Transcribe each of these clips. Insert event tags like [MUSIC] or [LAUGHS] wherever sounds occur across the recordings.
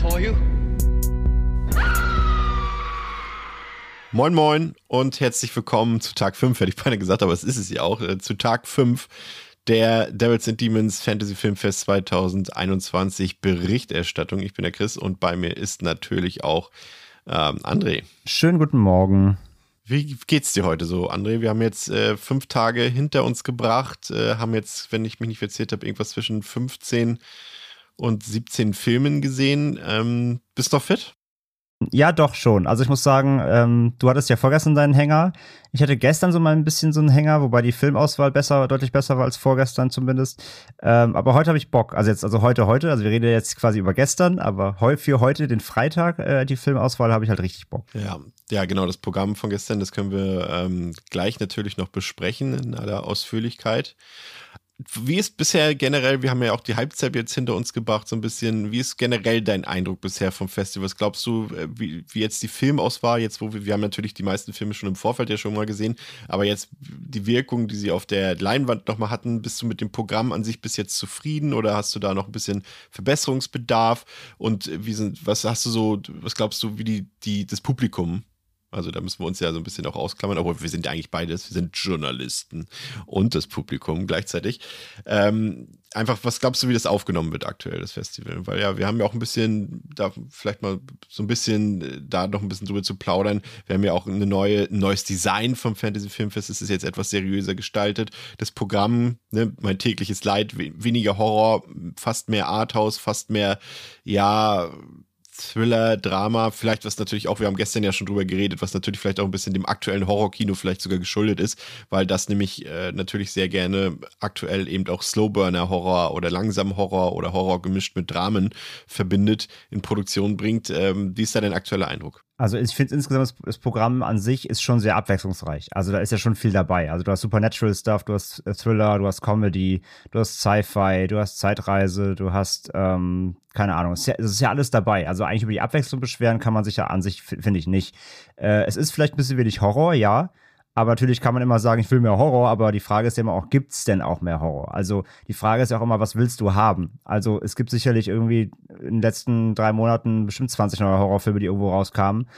For you. Moin Moin und herzlich willkommen zu Tag 5, hätte ich beinahe gesagt, aber es ist es ja auch, äh, zu Tag 5 der Devils and Demons Fantasy Filmfest 2021 Berichterstattung. Ich bin der Chris und bei mir ist natürlich auch ähm, André. Schönen guten Morgen. Wie geht's dir heute so, André? Wir haben jetzt äh, fünf Tage hinter uns gebracht, äh, haben jetzt, wenn ich mich nicht verzählt habe, irgendwas zwischen 15 und 17 Filmen gesehen. Ähm, bist du fit? Ja, doch schon. Also ich muss sagen, ähm, du hattest ja vorgestern deinen Hänger. Ich hatte gestern so mal ein bisschen so einen Hänger, wobei die Filmauswahl besser, deutlich besser war als vorgestern zumindest. Ähm, aber heute habe ich Bock. Also jetzt, also heute, heute. Also wir reden jetzt quasi über gestern, aber heu für heute, den Freitag, äh, die Filmauswahl habe ich halt richtig Bock. Ja, ja, genau. Das Programm von gestern, das können wir ähm, gleich natürlich noch besprechen in aller Ausführlichkeit. Wie ist bisher generell, wir haben ja auch die Halbzeit jetzt hinter uns gebracht, so ein bisschen, wie ist generell dein Eindruck bisher vom Festival? Was glaubst du, äh, wie, wie jetzt die Filmauswahl, jetzt wo wir, wir haben natürlich die meisten Filme schon im Vorfeld ja schon mal gesehen, aber jetzt die Wirkung, die sie auf der Leinwand nochmal hatten, bist du mit dem Programm an sich bis jetzt zufrieden oder hast du da noch ein bisschen Verbesserungsbedarf? Und wie sind, was hast du so, was glaubst du, wie die, die, das Publikum also da müssen wir uns ja so ein bisschen auch ausklammern, obwohl wir sind ja eigentlich beides, wir sind Journalisten und das Publikum gleichzeitig. Ähm, einfach, was glaubst du, wie das aufgenommen wird aktuell, das Festival? Weil ja, wir haben ja auch ein bisschen, da vielleicht mal so ein bisschen, äh, da noch ein bisschen drüber zu plaudern. Wir haben ja auch eine neue, ein neues Design vom Fantasy Filmfest. Es ist jetzt etwas seriöser gestaltet. Das Programm, ne, mein tägliches Leid, weniger Horror, fast mehr Arthouse, fast mehr, ja, Thriller, Drama, vielleicht was natürlich auch, wir haben gestern ja schon drüber geredet, was natürlich vielleicht auch ein bisschen dem aktuellen Horrorkino vielleicht sogar geschuldet ist, weil das nämlich äh, natürlich sehr gerne aktuell eben auch Slowburner-Horror oder langsam Horror oder Horror gemischt mit Dramen verbindet, in Produktion bringt. Ähm, wie ist da dein aktueller Eindruck? Also ich finde insgesamt das Programm an sich ist schon sehr abwechslungsreich. Also da ist ja schon viel dabei. Also du hast Supernatural Stuff, du hast äh, Thriller, du hast Comedy, du hast Sci-Fi, du hast Zeitreise, du hast ähm, keine Ahnung. Es ist, ja, es ist ja alles dabei. Also eigentlich über die Abwechslung beschweren kann man sich ja an sich finde ich nicht. Äh, es ist vielleicht ein bisschen wenig Horror, ja. Aber natürlich kann man immer sagen, ich will mehr Horror, aber die Frage ist ja immer auch, gibt es denn auch mehr Horror? Also die Frage ist ja auch immer, was willst du haben? Also es gibt sicherlich irgendwie in den letzten drei Monaten bestimmt 20 neue Horrorfilme, die irgendwo rauskamen.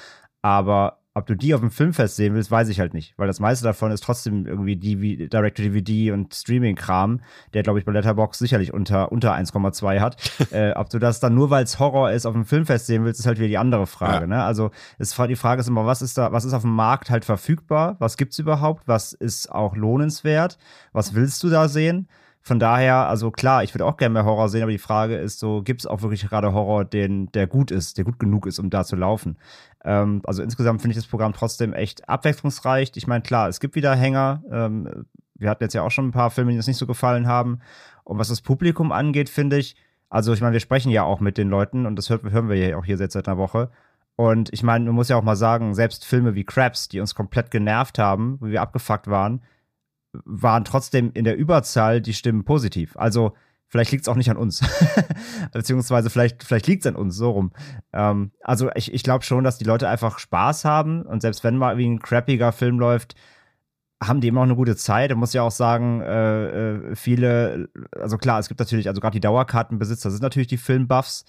Aber ob du die auf dem Filmfest sehen willst, weiß ich halt nicht. Weil das meiste davon ist trotzdem irgendwie Direct-to-DVD und Streaming-Kram, der, glaube ich, bei Letterbox sicherlich unter, unter 1,2 hat. [LAUGHS] äh, ob du das dann nur, weil es Horror ist, auf dem Filmfest sehen willst, ist halt wieder die andere Frage. Ja. Ne? Also ist, die Frage ist immer, was ist da, was ist auf dem Markt halt verfügbar? Was gibt's überhaupt? Was ist auch lohnenswert? Was willst du da sehen? Von daher, also klar, ich würde auch gerne mehr Horror sehen, aber die Frage ist so, gibt es auch wirklich gerade Horror, den, der gut ist, der gut genug ist, um da zu laufen? Ähm, also insgesamt finde ich das Programm trotzdem echt abwechslungsreich. Ich meine, klar, es gibt wieder Hänger. Ähm, wir hatten jetzt ja auch schon ein paar Filme, die uns nicht so gefallen haben. Und was das Publikum angeht, finde ich, also ich meine, wir sprechen ja auch mit den Leuten und das hören wir ja auch hier seit einer Woche. Und ich meine, man muss ja auch mal sagen, selbst Filme wie Crabs, die uns komplett genervt haben, wo wir abgefuckt waren, waren trotzdem in der Überzahl die Stimmen positiv. Also vielleicht liegt es auch nicht an uns. [LAUGHS] Beziehungsweise vielleicht, vielleicht liegt es an uns, so rum. Ähm, also ich, ich glaube schon, dass die Leute einfach Spaß haben und selbst wenn mal wie ein crappiger Film läuft, haben die immer auch eine gute Zeit. Ich muss ja auch sagen, äh, äh, viele, also klar, es gibt natürlich, also gerade die Dauerkartenbesitzer sind natürlich die Filmbuffs.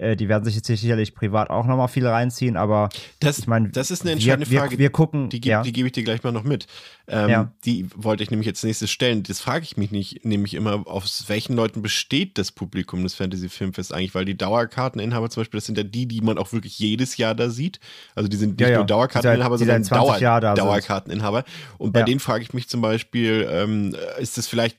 Äh, die werden sich jetzt sicherlich privat auch nochmal viel reinziehen, aber das, ich meine, das ist eine entscheidende wir, Frage. Wir, gucken, die, ja. die gebe ich dir gleich mal noch mit. Ähm, ja. Die wollte ich nämlich jetzt nächstes stellen. Das frage ich mich nicht, nämlich immer, aus welchen Leuten besteht das Publikum des Fantasy Filmfests eigentlich, weil die Dauerkarteninhaber zum Beispiel, das sind ja die, die man auch wirklich jedes Jahr da sieht. Also die sind nicht ja, nur Dauerkarteninhaber, die sondern Dauer, da Dauerkarteninhaber. Und bei denen frage ich mich zum Beispiel, ähm, ist das vielleicht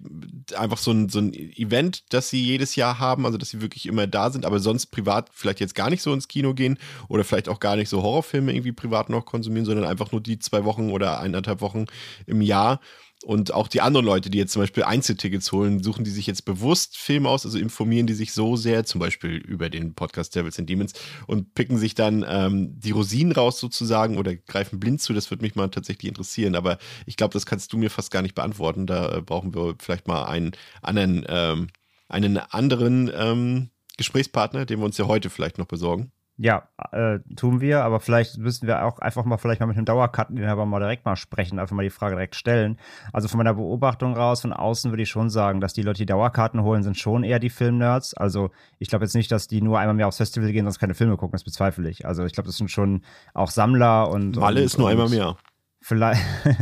einfach so ein, so ein Event, das sie jedes Jahr haben, also dass sie wirklich immer da sind, aber sonst privat vielleicht jetzt gar nicht so ins Kino gehen oder vielleicht auch gar nicht so Horrorfilme irgendwie privat noch konsumieren, sondern einfach nur die zwei Wochen oder eineinhalb Wochen im Jahr. Und auch die anderen Leute, die jetzt zum Beispiel Einzeltickets holen, suchen die sich jetzt bewusst Filme aus, also informieren die sich so sehr, zum Beispiel über den Podcast Devils and Demons und picken sich dann ähm, die Rosinen raus sozusagen oder greifen blind zu. Das würde mich mal tatsächlich interessieren. Aber ich glaube, das kannst du mir fast gar nicht beantworten. Da äh, brauchen wir vielleicht mal einen anderen, ähm, einen anderen ähm, Gesprächspartner, den wir uns ja heute vielleicht noch besorgen. Ja, äh, tun wir, aber vielleicht müssen wir auch einfach mal vielleicht mal mit einem Dauerkarteninhaber mal direkt mal sprechen, einfach mal die Frage direkt stellen. Also von meiner Beobachtung raus, von außen würde ich schon sagen, dass die Leute, die Dauerkarten holen, sind schon eher die Filmnerds. Also ich glaube jetzt nicht, dass die nur einmal mehr aufs Festival gehen, sonst keine Filme gucken, das bezweifle ich. Also ich glaube, das sind schon auch Sammler und. Malle und, ist nur einmal mehr.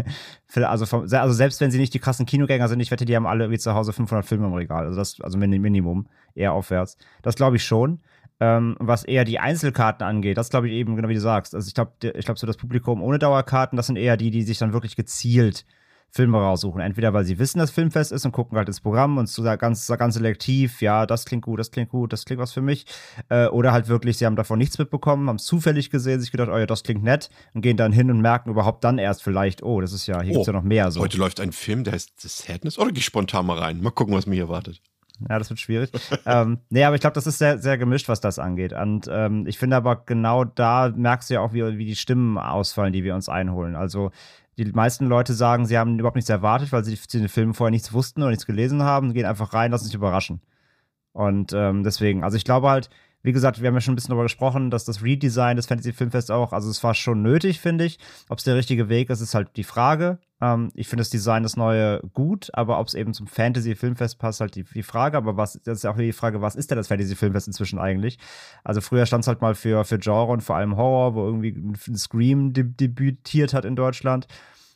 [LAUGHS] Vielleicht, also, vom, also selbst wenn sie nicht die krassen Kinogänger sind, ich wette, die haben alle irgendwie zu Hause 500 Filme im Regal. Also das, also Minimum, eher aufwärts. Das glaube ich schon. Ähm, was eher die Einzelkarten angeht, das glaube ich eben, genau wie du sagst. Also ich glaube, ich glaube, so das Publikum ohne Dauerkarten, das sind eher die, die sich dann wirklich gezielt Filme raussuchen. Entweder weil sie wissen, dass Filmfest ist und gucken halt ins Programm und so ganz, ganz selektiv, ja, das klingt gut, das klingt gut, das klingt was für mich. Äh, oder halt wirklich, sie haben davon nichts mitbekommen, haben es zufällig gesehen, sich gedacht, oh ja, das klingt nett und gehen dann hin und merken überhaupt dann erst vielleicht, oh, das ist ja, hier oh, gibt es ja noch mehr. So. Heute läuft ein Film, der heißt The Sadness. Oder gehe ich spontan mal rein. Mal gucken, was mir hier erwartet. Ja, das wird schwierig. [LAUGHS] ähm, nee, aber ich glaube, das ist sehr, sehr gemischt, was das angeht. Und ähm, ich finde aber genau da merkst du ja auch, wie, wie die Stimmen ausfallen, die wir uns einholen. Also die meisten Leute sagen, sie haben überhaupt nichts erwartet, weil sie den Filmen vorher nichts wussten oder nichts gelesen haben, gehen einfach rein, lassen sich überraschen. Und ähm, deswegen, also ich glaube halt, wie gesagt, wir haben ja schon ein bisschen darüber gesprochen, dass das Redesign des Fantasy Filmfests auch, also es war schon nötig, finde ich. Ob es der richtige Weg ist, ist halt die Frage. Ähm, ich finde das Design das neue gut, aber ob es eben zum Fantasy Filmfest passt, halt die, die Frage. Aber was, das ist ja auch die Frage, was ist denn das Fantasy Filmfest inzwischen eigentlich? Also früher stand es halt mal für, für Genre und vor allem Horror, wo irgendwie ein Scream debütiert hat in Deutschland.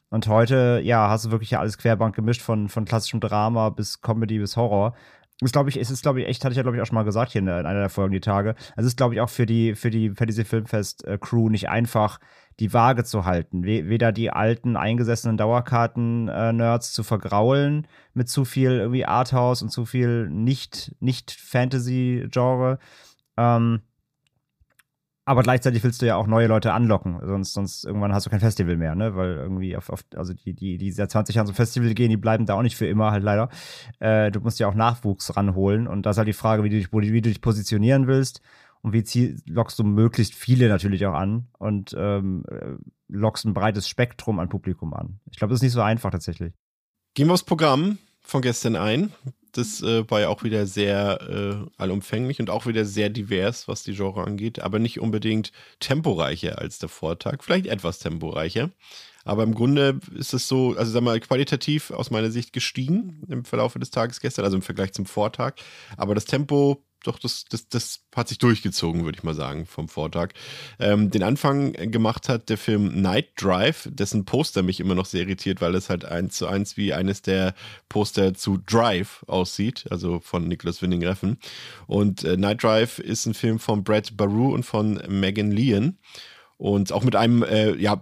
Und heute, ja, hast du wirklich alles querbank gemischt, von, von klassischem Drama bis Comedy bis Horror ist, glaube ich, es ist, glaube ich, echt, hatte ich ja, glaube ich, auch schon mal gesagt hier in, einer der Folgen, die Tage. Es ist, glaube ich, auch für die, für die Fantasy Filmfest äh, Crew nicht einfach, die Waage zu halten. Weder die alten, eingesessenen Dauerkarten-Nerds äh, zu vergraulen mit zu viel irgendwie Arthouse und zu viel nicht, nicht Fantasy-Genre. Ähm, aber gleichzeitig willst du ja auch neue Leute anlocken, sonst, sonst irgendwann hast du kein Festival mehr, ne? Weil irgendwie auf, auf also die, die, die seit 20 Jahren zum Festival gehen, die bleiben da auch nicht für immer, halt leider. Äh, du musst ja auch Nachwuchs ranholen und das ist halt die Frage, wie du dich, wie du dich positionieren willst und wie zieh, lockst du möglichst viele natürlich auch an und ähm, äh, lockst ein breites Spektrum an Publikum an. Ich glaube, das ist nicht so einfach tatsächlich. Gehen wir aufs Programm von gestern ein. Das äh, war ja auch wieder sehr äh, allumfänglich und auch wieder sehr divers, was die Genre angeht, aber nicht unbedingt temporeicher als der Vortag. Vielleicht etwas temporeicher. Aber im Grunde ist es so, also sag mal, qualitativ aus meiner Sicht gestiegen im Verlauf des Tages gestern, also im Vergleich zum Vortag. Aber das Tempo doch, das, das, das hat sich durchgezogen, würde ich mal sagen, vom Vortag. Ähm, den Anfang gemacht hat der Film Night Drive, dessen Poster mich immer noch sehr irritiert, weil es halt eins zu eins wie eines der Poster zu Drive aussieht, also von Nicholas Winding Reffen. Und äh, Night Drive ist ein Film von Brad Baru und von Megan Leon. Und auch mit einem, äh, ja,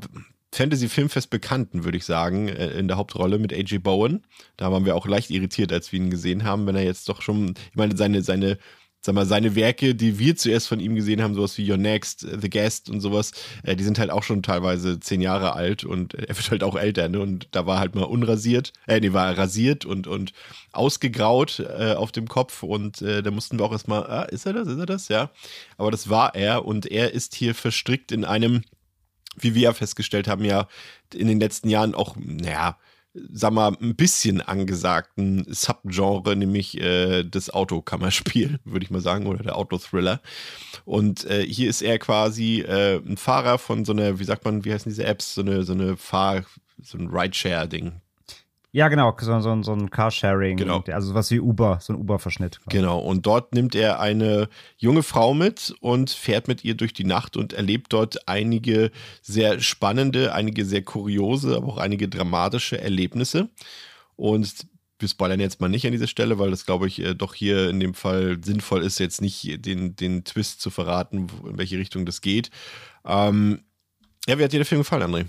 Fantasy-Filmfest Bekannten, würde ich sagen, äh, in der Hauptrolle mit A.J. Bowen. Da waren wir auch leicht irritiert, als wir ihn gesehen haben, wenn er jetzt doch schon, ich meine, seine, seine sag mal, seine Werke, die wir zuerst von ihm gesehen haben, sowas wie Your Next, The Guest und sowas, äh, die sind halt auch schon teilweise zehn Jahre alt und er wird halt auch älter, ne? Und da war halt mal unrasiert, äh, nee, war rasiert und, und ausgegraut äh, auf dem Kopf und äh, da mussten wir auch erstmal, ah, ist er das, ist er das? Ja. Aber das war er und er ist hier verstrickt in einem, wie wir ja festgestellt haben, ja in den letzten Jahren auch, naja, sag mal, ein bisschen angesagten Subgenre, nämlich äh, das Autokammerspiel, [LAUGHS] würde ich mal sagen, oder der Autothriller. Und äh, hier ist er quasi äh, ein Fahrer von so einer, wie sagt man, wie heißen diese Apps, so eine, so eine Fahr-, so ein Rideshare-Ding. Ja, genau, so, so, so ein Carsharing, genau. also was wie Uber, so ein Uber-Verschnitt. Genau, und dort nimmt er eine junge Frau mit und fährt mit ihr durch die Nacht und erlebt dort einige sehr spannende, einige sehr kuriose, aber auch einige dramatische Erlebnisse. Und wir spoilern jetzt mal nicht an dieser Stelle, weil das, glaube ich, äh, doch hier in dem Fall sinnvoll ist, jetzt nicht den, den Twist zu verraten, in welche Richtung das geht. Ähm, ja, wie hat dir der Film gefallen, André?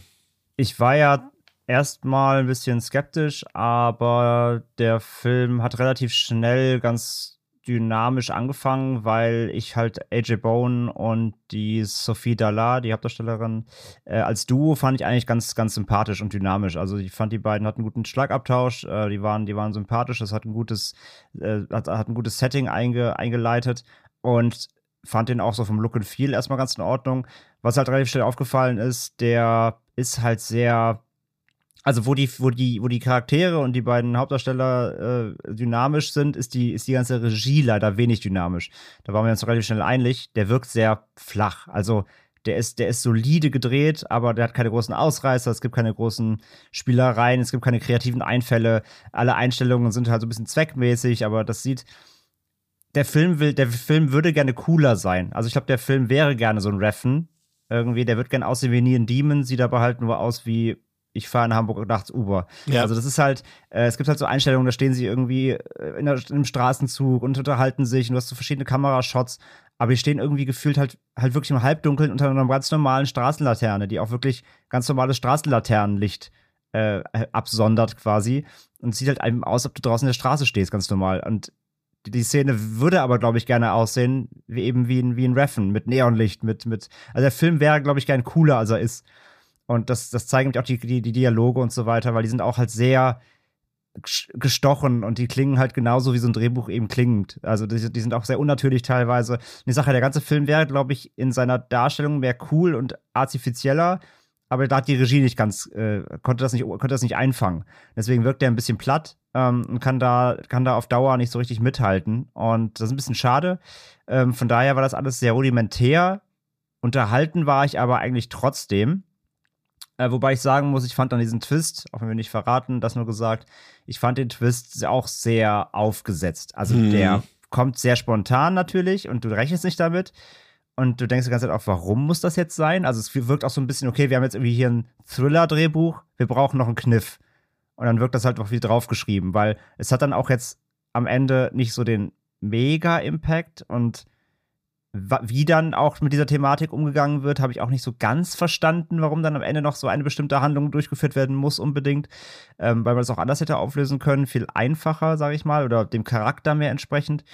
Ich war ja erstmal ein bisschen skeptisch, aber der Film hat relativ schnell ganz dynamisch angefangen, weil ich halt AJ Bone und die Sophie Dalla, die Hauptdarstellerin, äh, als Duo fand ich eigentlich ganz, ganz sympathisch und dynamisch. Also ich fand, die beiden hatten einen guten Schlagabtausch, äh, die, waren, die waren sympathisch, das hat ein gutes, äh, hat, hat ein gutes Setting einge, eingeleitet und fand den auch so vom Look and Feel erstmal ganz in Ordnung. Was halt relativ schnell aufgefallen ist, der ist halt sehr also wo die, wo die, wo die Charaktere und die beiden Hauptdarsteller äh, dynamisch sind, ist die, ist die ganze Regie leider wenig dynamisch. Da waren wir uns relativ schnell einig. Der wirkt sehr flach. Also der ist, der ist solide gedreht, aber der hat keine großen Ausreißer, es gibt keine großen Spielereien, es gibt keine kreativen Einfälle. Alle Einstellungen sind halt so ein bisschen zweckmäßig, aber das sieht. Der Film will, der Film würde gerne cooler sein. Also ich glaube, der Film wäre gerne so ein Reffen. Irgendwie, der wird gerne aussehen wie Neon Demon, sieht aber halt nur aus wie ich fahre in Hamburg nachts Uber. Ja. Also das ist halt, äh, es gibt halt so Einstellungen, da stehen sie irgendwie äh, in, der, in einem Straßenzug und unterhalten sich und du hast so verschiedene Kamerashots, aber die stehen irgendwie gefühlt halt, halt wirklich im Halbdunkeln unter einer ganz normalen Straßenlaterne, die auch wirklich ganz normales Straßenlaternenlicht äh, absondert quasi und sieht halt einem aus, ob du draußen in der Straße stehst, ganz normal. Und die Szene würde aber, glaube ich, gerne aussehen, wie eben wie ein, wie ein Reffen, mit Neonlicht, mit, mit, also der Film wäre, glaube ich, gern cooler, als er ist. Und das, das zeigen auch die, die, die Dialoge und so weiter, weil die sind auch halt sehr gestochen und die klingen halt genauso wie so ein Drehbuch eben klingt. Also die, die sind auch sehr unnatürlich teilweise. Die Sache, der ganze Film wäre, glaube ich, in seiner Darstellung mehr cool und artifizieller, aber da hat die Regie nicht ganz, äh, konnte, das nicht, konnte das nicht einfangen. Deswegen wirkt er ein bisschen platt ähm, und kann da, kann da auf Dauer nicht so richtig mithalten. Und das ist ein bisschen schade. Ähm, von daher war das alles sehr rudimentär. Unterhalten war ich aber eigentlich trotzdem. Äh, wobei ich sagen muss, ich fand dann diesen Twist, auch wenn wir nicht verraten, das nur gesagt, ich fand den Twist auch sehr aufgesetzt. Also hm. der kommt sehr spontan natürlich und du rechnest nicht damit. Und du denkst die ganze Zeit auch, warum muss das jetzt sein? Also es wirkt auch so ein bisschen, okay, wir haben jetzt irgendwie hier ein Thriller-Drehbuch, wir brauchen noch einen Kniff. Und dann wirkt das halt auch wie draufgeschrieben, weil es hat dann auch jetzt am Ende nicht so den Mega-Impact und wie dann auch mit dieser Thematik umgegangen wird, habe ich auch nicht so ganz verstanden, warum dann am Ende noch so eine bestimmte Handlung durchgeführt werden muss unbedingt, ähm, weil man das auch anders hätte auflösen können, viel einfacher, sage ich mal, oder dem Charakter mehr entsprechend.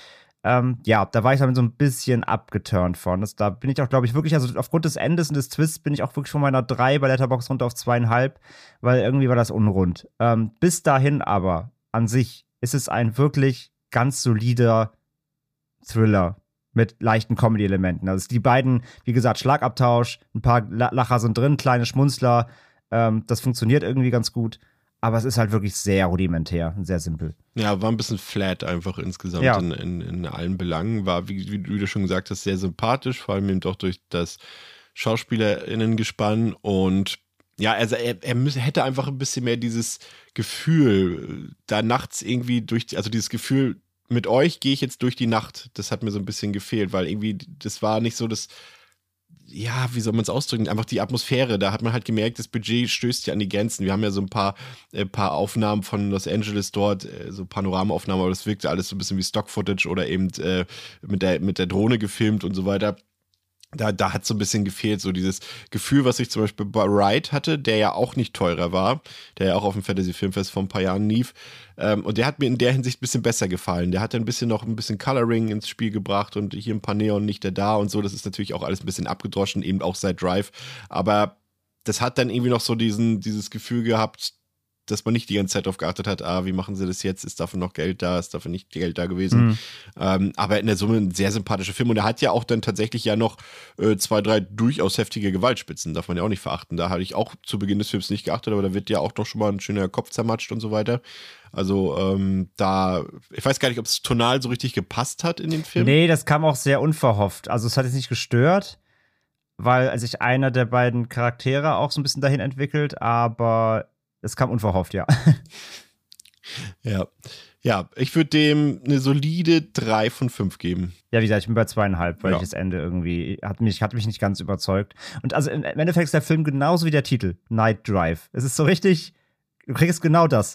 Ähm, ja, da war ich dann so ein bisschen abgeturnt von. Das, da bin ich auch, glaube ich, wirklich, also aufgrund des Endes und des Twists bin ich auch wirklich von meiner 3 bei Letterbox runter auf zweieinhalb, weil irgendwie war das unrund. Ähm, bis dahin aber, an sich, ist es ein wirklich ganz solider Thriller mit leichten Comedy-Elementen. Also die beiden, wie gesagt, Schlagabtausch, ein paar Lacher sind drin, kleine Schmunzler. Ähm, das funktioniert irgendwie ganz gut. Aber es ist halt wirklich sehr rudimentär und sehr simpel. Ja, war ein bisschen flat einfach insgesamt ja. in, in, in, allen Belangen. War, wie, wie, du schon gesagt hast, sehr sympathisch, vor allem eben doch durch das SchauspielerInnen-Gespann. Und ja, also er, er hätte einfach ein bisschen mehr dieses Gefühl, da nachts irgendwie durch, also dieses Gefühl, mit euch gehe ich jetzt durch die Nacht. Das hat mir so ein bisschen gefehlt, weil irgendwie, das war nicht so das, ja, wie soll man es ausdrücken? Einfach die Atmosphäre. Da hat man halt gemerkt, das Budget stößt ja an die Grenzen. Wir haben ja so ein paar, äh, paar Aufnahmen von Los Angeles dort, äh, so Panoramaaufnahmen, aber das wirkte alles so ein bisschen wie Stock-Footage oder eben äh, mit, der, mit der Drohne gefilmt und so weiter da, da hat so ein bisschen gefehlt, so dieses Gefühl, was ich zum Beispiel bei Wright hatte, der ja auch nicht teurer war, der ja auch auf dem Fantasy Filmfest vor ein paar Jahren lief. Ähm, und der hat mir in der Hinsicht ein bisschen besser gefallen. Der hat ein bisschen noch ein bisschen Coloring ins Spiel gebracht und hier ein paar Neon-Lichter da und so. Das ist natürlich auch alles ein bisschen abgedroschen, eben auch seit Drive. Aber das hat dann irgendwie noch so diesen, dieses Gefühl gehabt, dass man nicht die ganze Zeit darauf geachtet hat, ah, wie machen sie das jetzt? Ist dafür noch Geld da? Ist dafür nicht Geld da gewesen? Mhm. Ähm, aber in der Summe ein sehr sympathischer Film. Und er hat ja auch dann tatsächlich ja noch äh, zwei, drei durchaus heftige Gewaltspitzen, darf man ja auch nicht verachten. Da hatte ich auch zu Beginn des Films nicht geachtet, aber da wird ja auch doch schon mal ein schöner Kopf zermatscht und so weiter. Also ähm, da, ich weiß gar nicht, ob es tonal so richtig gepasst hat in den Film. Nee, das kam auch sehr unverhofft. Also es hat jetzt nicht gestört, weil sich einer der beiden Charaktere auch so ein bisschen dahin entwickelt, aber es kam unverhofft, ja. ja. Ja, ich würde dem eine solide 3 von 5 geben. Ja, wie gesagt, ich bin bei zweieinhalb, weil ja. ich das Ende irgendwie, hat mich, hat mich nicht ganz überzeugt. Und also im Endeffekt ist der Film genauso wie der Titel, Night Drive. Es ist so richtig, du kriegst genau das.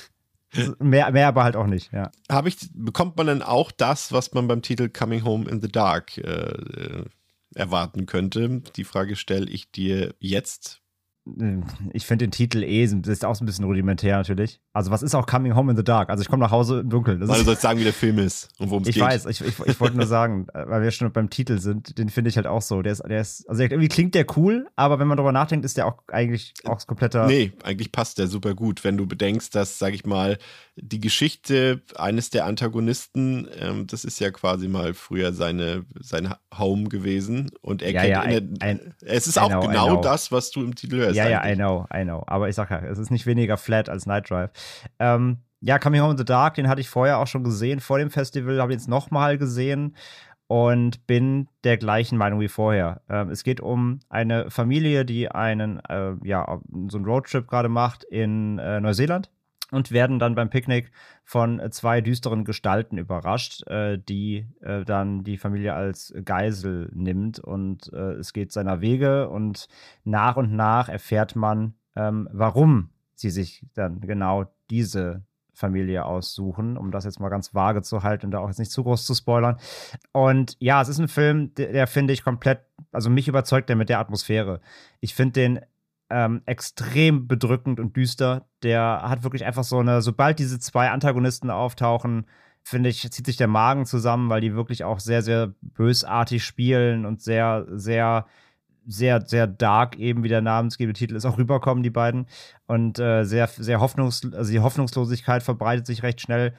[LAUGHS] mehr, mehr aber halt auch nicht, ja. Habe ich, bekommt man dann auch das, was man beim Titel Coming Home in the Dark äh, erwarten könnte? Die Frage stelle ich dir jetzt ich finde den Titel eh ist auch so ein bisschen rudimentär natürlich. Also was ist auch Coming Home in the Dark? Also ich komme nach Hause im Dunkeln. Das Weil du sollst sagen, wie der Film ist und worum es geht. Ich weiß, ich, ich, ich wollte nur sagen, äh, weil wir schon beim Titel sind, den finde ich halt auch so. Der ist, der ist, also irgendwie klingt der cool, aber wenn man darüber nachdenkt, ist der auch eigentlich auch kompletter. Nee, eigentlich passt der super gut, wenn du bedenkst, dass, sag ich mal, die Geschichte eines der Antagonisten, ähm, das ist ja quasi mal früher seine, sein Home gewesen und er ja, kennt ja, I, I, es ist auch know, genau das, was du im Titel hörst. Ja, ja, I know, I know. Aber ich sag ja, es ist nicht weniger flat als Night Drive. Ähm, ja, Coming Home in the Dark, den hatte ich vorher auch schon gesehen, vor dem Festival, habe ich jetzt nochmal gesehen und bin der gleichen Meinung wie vorher. Ähm, es geht um eine Familie, die einen, äh, ja, so einen Roadtrip gerade macht in äh, Neuseeland und werden dann beim Picknick von zwei düsteren Gestalten überrascht, äh, die äh, dann die Familie als Geisel nimmt und äh, es geht seiner Wege und nach und nach erfährt man, ähm, warum sie sich dann genau diese Familie aussuchen, um das jetzt mal ganz vage zu halten und da auch jetzt nicht zu groß zu spoilern. Und ja, es ist ein Film, der, der finde ich komplett, also mich überzeugt der mit der Atmosphäre. Ich finde den ähm, extrem bedrückend und düster. Der hat wirklich einfach so eine, sobald diese zwei Antagonisten auftauchen, finde ich, zieht sich der Magen zusammen, weil die wirklich auch sehr, sehr bösartig spielen und sehr, sehr, sehr, sehr dark, eben wie der namensgebende Titel ist, auch rüberkommen, die beiden. Und äh, sehr, sehr hoffnungs also die Hoffnungslosigkeit verbreitet sich recht schnell.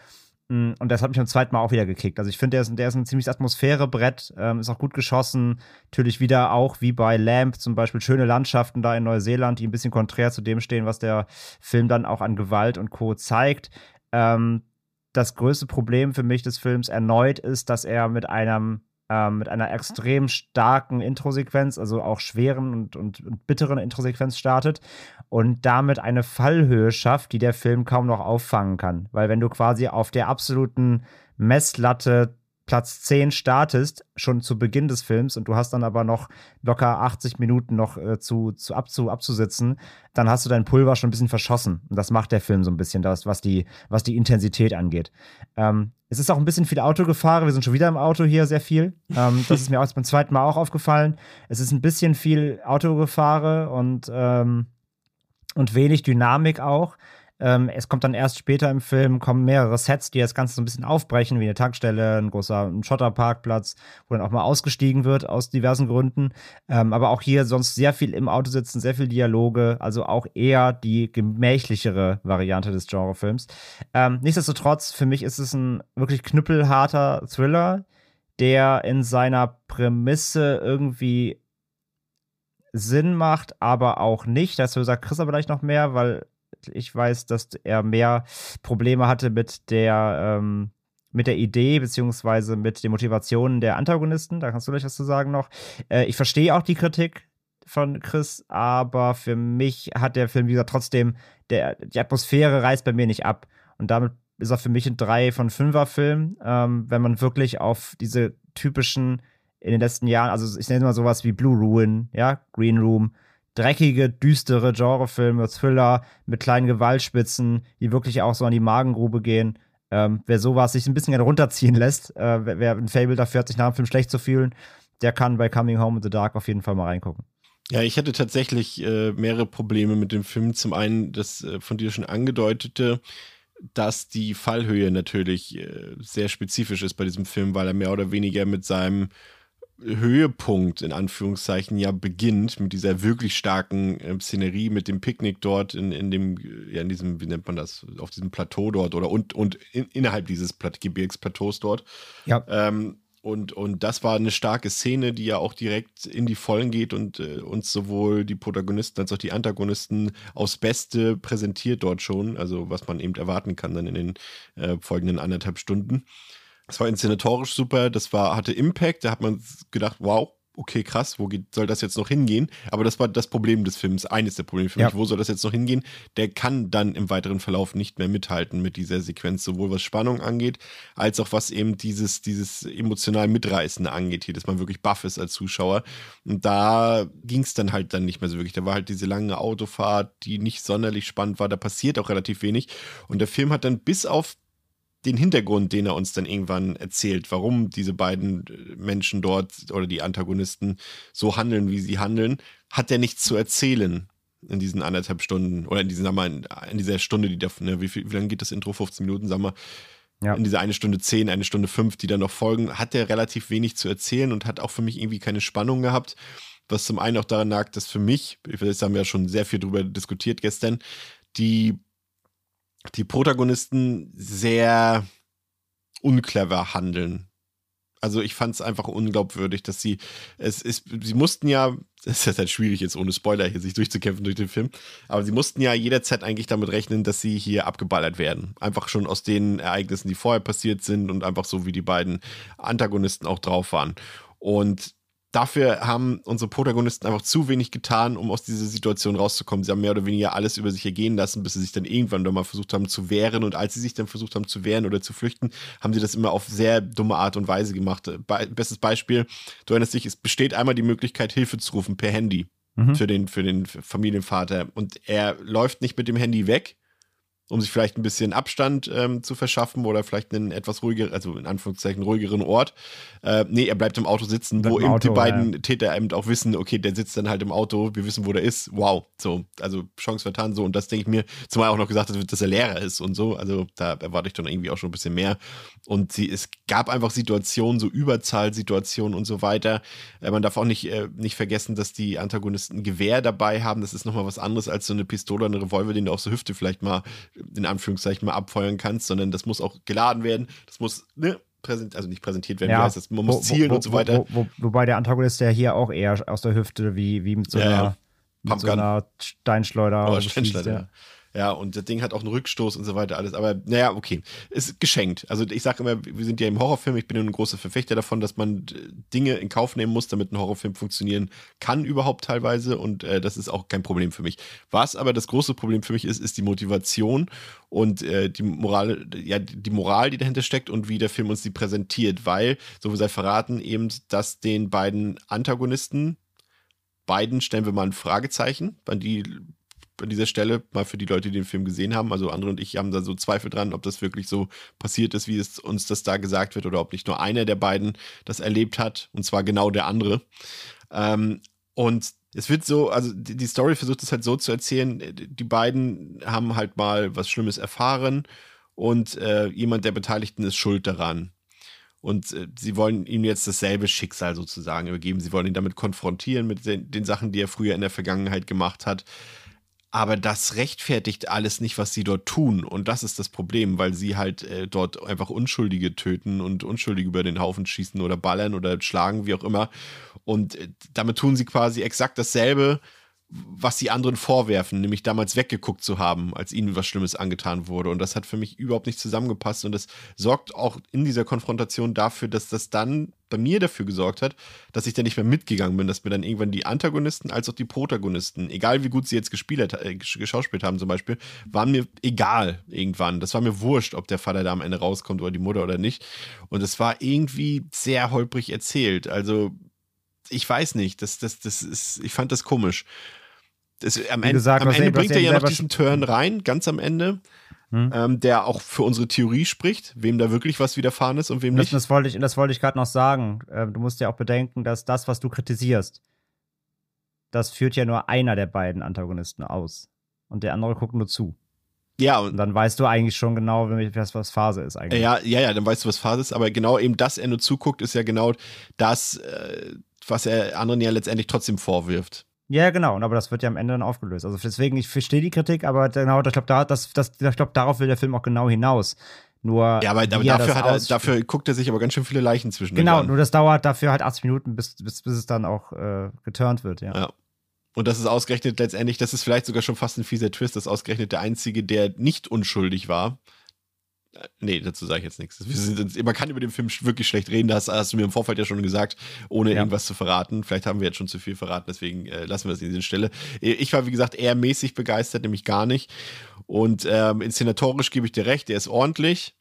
Mm, und das hat mich beim zweiten Mal auch wieder gekickt. Also ich finde, der ist, der ist ein ziemliches Atmosphärebrett, ähm, ist auch gut geschossen. Natürlich wieder auch wie bei Lamp zum Beispiel schöne Landschaften da in Neuseeland, die ein bisschen konträr zu dem stehen, was der Film dann auch an Gewalt und Co. zeigt. Ähm, das größte Problem für mich des Films erneut ist, dass er mit einem ähm, mit einer extrem starken Introsequenz, also auch schweren und, und, und, bitteren Introsequenz startet und damit eine Fallhöhe schafft, die der Film kaum noch auffangen kann. Weil wenn du quasi auf der absoluten Messlatte Platz 10 startest, schon zu Beginn des Films, und du hast dann aber noch locker 80 Minuten noch äh, zu, zu, abzu, abzusitzen, dann hast du dein Pulver schon ein bisschen verschossen. Und das macht der Film so ein bisschen, das, was die, was die Intensität angeht. Ähm, es ist auch ein bisschen viel Autogefahren. Wir sind schon wieder im Auto hier, sehr viel. Ähm, das ist mir auch [LAUGHS] beim zweiten Mal auch aufgefallen. Es ist ein bisschen viel Autogefahren und, ähm, und wenig Dynamik auch. Ähm, es kommt dann erst später im Film, kommen mehrere Sets, die das Ganze so ein bisschen aufbrechen, wie eine Tankstelle, ein großer Schotterparkplatz, wo dann auch mal ausgestiegen wird aus diversen Gründen. Ähm, aber auch hier sonst sehr viel im Auto sitzen, sehr viel Dialoge, also auch eher die gemächlichere Variante des Genrefilms. Ähm, nichtsdestotrotz, für mich ist es ein wirklich knüppelharter Thriller, der in seiner Prämisse irgendwie Sinn macht, aber auch nicht. Dazu sagt Chris aber gleich noch mehr, weil ich weiß, dass er mehr Probleme hatte mit der, ähm, mit der Idee beziehungsweise mit den Motivationen der Antagonisten. Da kannst du gleich was zu sagen noch. Äh, ich verstehe auch die Kritik von Chris, aber für mich hat der Film, wie gesagt, trotzdem, der, die Atmosphäre reißt bei mir nicht ab. Und damit ist er für mich ein 3 von 5er Film, ähm, wenn man wirklich auf diese typischen in den letzten Jahren, also ich nenne mal sowas wie Blue Ruin, ja, Green Room, dreckige, düstere Genrefilme, Thriller mit kleinen Gewaltspitzen, die wirklich auch so an die Magengrube gehen. Ähm, wer sowas sich ein bisschen runterziehen lässt, äh, wer, wer ein Fable dafür hat, sich nach dem Film schlecht zu fühlen, der kann bei Coming Home in the Dark auf jeden Fall mal reingucken. Ja, ich hatte tatsächlich äh, mehrere Probleme mit dem Film. Zum einen das äh, von dir schon angedeutete, dass die Fallhöhe natürlich äh, sehr spezifisch ist bei diesem Film, weil er mehr oder weniger mit seinem Höhepunkt in Anführungszeichen ja beginnt mit dieser wirklich starken äh, Szenerie, mit dem Picknick dort in, in dem, ja, in diesem, wie nennt man das, auf diesem Plateau dort oder und, und in, innerhalb dieses Plat Gebirgsplateaus dort. Ja. Ähm, und, und das war eine starke Szene, die ja auch direkt in die Vollen geht und äh, uns sowohl die Protagonisten als auch die Antagonisten aufs Beste präsentiert dort schon, also was man eben erwarten kann dann in den äh, folgenden anderthalb Stunden. Das war inszenatorisch super, das war, hatte Impact, da hat man gedacht, wow, okay, krass, wo geht, soll das jetzt noch hingehen? Aber das war das Problem des Films, eines der Probleme für ja. mich, wo soll das jetzt noch hingehen? Der kann dann im weiteren Verlauf nicht mehr mithalten mit dieser Sequenz, sowohl was Spannung angeht, als auch was eben dieses, dieses emotional Mitreißende angeht, hier, dass man wirklich baff ist als Zuschauer. Und da ging es dann halt dann nicht mehr so wirklich. Da war halt diese lange Autofahrt, die nicht sonderlich spannend war, da passiert auch relativ wenig. Und der Film hat dann bis auf den Hintergrund, den er uns dann irgendwann erzählt, warum diese beiden äh, Menschen dort oder die Antagonisten so handeln, wie sie handeln, hat er nichts zu erzählen. in diesen anderthalb Stunden oder in diesen, mal, in, dieser Stunde, die da, ne, wie, viel, wie lange geht das Intro? 15 Minuten, sag mal. Ja. In dieser eine Stunde zehn, eine Stunde fünf, die dann noch folgen, hat der relativ wenig zu erzählen und hat auch für mich irgendwie keine Spannung gehabt. Was zum einen auch daran lag, dass für mich, das haben wir ja schon sehr viel drüber diskutiert gestern, die, die Protagonisten sehr unclever handeln. Also ich fand es einfach unglaubwürdig, dass sie, es ist, sie mussten ja, [LAUGHS] es ist halt schwierig jetzt ohne Spoiler hier sich durchzukämpfen durch den Film, aber sie mussten ja jederzeit eigentlich damit rechnen, dass sie hier abgeballert werden. Einfach schon aus den Ereignissen, die vorher passiert sind und einfach so, wie die beiden Antagonisten auch drauf waren. Und dafür haben unsere Protagonisten einfach zu wenig getan, um aus dieser Situation rauszukommen. Sie haben mehr oder weniger alles über sich ergehen lassen, bis sie sich dann irgendwann doch mal versucht haben zu wehren. Und als sie sich dann versucht haben zu wehren oder zu flüchten, haben sie das immer auf sehr dumme Art und Weise gemacht. Be bestes Beispiel, du erinnerst dich, es besteht einmal die Möglichkeit, Hilfe zu rufen per Handy mhm. für, den, für den Familienvater. Und er läuft nicht mit dem Handy weg, um sich vielleicht ein bisschen Abstand ähm, zu verschaffen oder vielleicht einen etwas ruhigeren, also in Anführungszeichen ruhigeren Ort. Äh, nee, er bleibt im Auto sitzen, wo eben Auto, die beiden ja. Täter eben auch wissen, okay, der sitzt dann halt im Auto, wir wissen, wo der ist. Wow, so, also Chance vertan so. Und das denke ich mir, zumal auch noch gesagt hat, dass er Lehrer ist und so. Also da erwarte ich dann irgendwie auch schon ein bisschen mehr. Und sie, es gab einfach Situationen, so Überzahlsituationen und so weiter. Äh, man darf auch nicht, äh, nicht vergessen, dass die Antagonisten ein Gewehr dabei haben. Das ist nochmal was anderes als so eine Pistole, eine Revolver, den du auf so Hüfte vielleicht mal in Anführungszeichen mal abfeuern kannst, sondern das muss auch geladen werden, das muss, ne, präsent, also nicht präsentiert werden, ja, heißt das, man muss wo, zielen wo, und so weiter. Wo, wobei der Antagonist ja hier auch eher aus der Hüfte, wie, wie mit so einer, ja, mit so einer Steinschleuder. Oh, Steinschleuder. Ja. Ja, und das Ding hat auch einen Rückstoß und so weiter, alles. Aber naja, okay. Ist geschenkt. Also ich sage immer, wir sind ja im Horrorfilm, ich bin ein großer Verfechter davon, dass man Dinge in Kauf nehmen muss, damit ein Horrorfilm funktionieren kann überhaupt teilweise. Und äh, das ist auch kein Problem für mich. Was aber das große Problem für mich ist, ist die Motivation und äh, die Moral, ja, die Moral, die dahinter steckt und wie der Film uns die präsentiert, weil, so wie sei verraten, eben, dass den beiden Antagonisten, beiden stellen wir mal ein Fragezeichen, weil die an dieser Stelle mal für die Leute, die den Film gesehen haben. Also andere und ich haben da so Zweifel dran, ob das wirklich so passiert ist, wie es uns das da gesagt wird, oder ob nicht nur einer der beiden das erlebt hat, und zwar genau der andere. Ähm, und es wird so, also die Story versucht es halt so zu erzählen, die beiden haben halt mal was Schlimmes erfahren und äh, jemand der Beteiligten ist schuld daran. Und äh, sie wollen ihm jetzt dasselbe Schicksal sozusagen übergeben. Sie wollen ihn damit konfrontieren mit den, den Sachen, die er früher in der Vergangenheit gemacht hat. Aber das rechtfertigt alles nicht, was sie dort tun. Und das ist das Problem, weil sie halt äh, dort einfach Unschuldige töten und Unschuldige über den Haufen schießen oder ballern oder schlagen, wie auch immer. Und äh, damit tun sie quasi exakt dasselbe, was die anderen vorwerfen, nämlich damals weggeguckt zu haben, als ihnen was Schlimmes angetan wurde. Und das hat für mich überhaupt nicht zusammengepasst. Und das sorgt auch in dieser Konfrontation dafür, dass das dann bei mir dafür gesorgt hat, dass ich da nicht mehr mitgegangen bin, dass mir dann irgendwann die Antagonisten als auch die Protagonisten, egal wie gut sie jetzt gespielt, äh, geschauspielt haben zum Beispiel, waren mir egal irgendwann. Das war mir wurscht, ob der Vater da am Ende rauskommt oder die Mutter oder nicht. Und es war irgendwie sehr holprig erzählt. Also ich weiß nicht, das, das, das ist, ich fand das komisch. Das, am Ende, gesagt, am Ende bringt er ja noch diesen Turn rein, ganz am Ende, hm. ähm, der auch für unsere Theorie spricht, wem da wirklich was widerfahren ist und wem das, nicht. Das wollte ich, das wollte ich gerade noch sagen. Ähm, du musst ja auch bedenken, dass das, was du kritisierst, das führt ja nur einer der beiden Antagonisten aus. Und der andere guckt nur zu. Ja, und, und, dann weißt du eigentlich schon genau, was, was Phase ist eigentlich. Ja, ja, ja, dann weißt du, was Phase ist, aber genau eben, dass er nur zuguckt, ist ja genau das, äh, was er anderen ja letztendlich trotzdem vorwirft. Ja, genau, aber das wird ja am Ende dann aufgelöst. Also deswegen, ich verstehe die Kritik, aber genau, ich glaube, da, das, das, ich glaub, darauf will der Film auch genau hinaus. Nur ja, aber, aber dafür, hat er, dafür guckt er sich aber ganz schön viele Leichen zwischen Genau, nur das dauert dafür halt 80 Minuten, bis, bis, bis es dann auch äh, geturnt wird, ja. ja. Und das ist ausgerechnet letztendlich, das ist vielleicht sogar schon fast ein fieser Twist, das ist ausgerechnet der Einzige, der nicht unschuldig war. Nee, dazu sage ich jetzt nichts. Sind, man kann über den Film wirklich schlecht reden, das hast du mir im Vorfeld ja schon gesagt, ohne ja. irgendwas zu verraten. Vielleicht haben wir jetzt schon zu viel verraten, deswegen äh, lassen wir es an dieser Stelle. Ich war, wie gesagt, eher mäßig begeistert, nämlich gar nicht. Und ähm, inszenatorisch gebe ich dir recht, der ist ordentlich.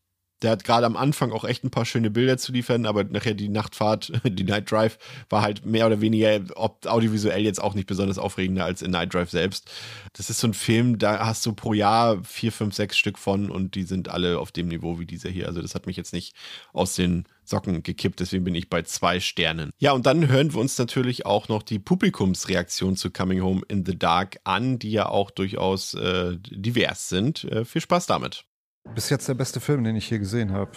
Der hat gerade am Anfang auch echt ein paar schöne Bilder zu liefern, aber nachher die Nachtfahrt, [LAUGHS] die Night Drive, war halt mehr oder weniger audiovisuell jetzt auch nicht besonders aufregender als in Night Drive selbst. Das ist so ein Film, da hast du pro Jahr vier, fünf, sechs Stück von und die sind alle auf dem Niveau wie dieser hier. Also das hat mich jetzt nicht aus den Socken gekippt. Deswegen bin ich bei zwei Sternen. Ja, und dann hören wir uns natürlich auch noch die Publikumsreaktion zu Coming Home in the Dark an, die ja auch durchaus äh, divers sind. Äh, viel Spaß damit. Bis jetzt der beste Film, den ich hier gesehen habe.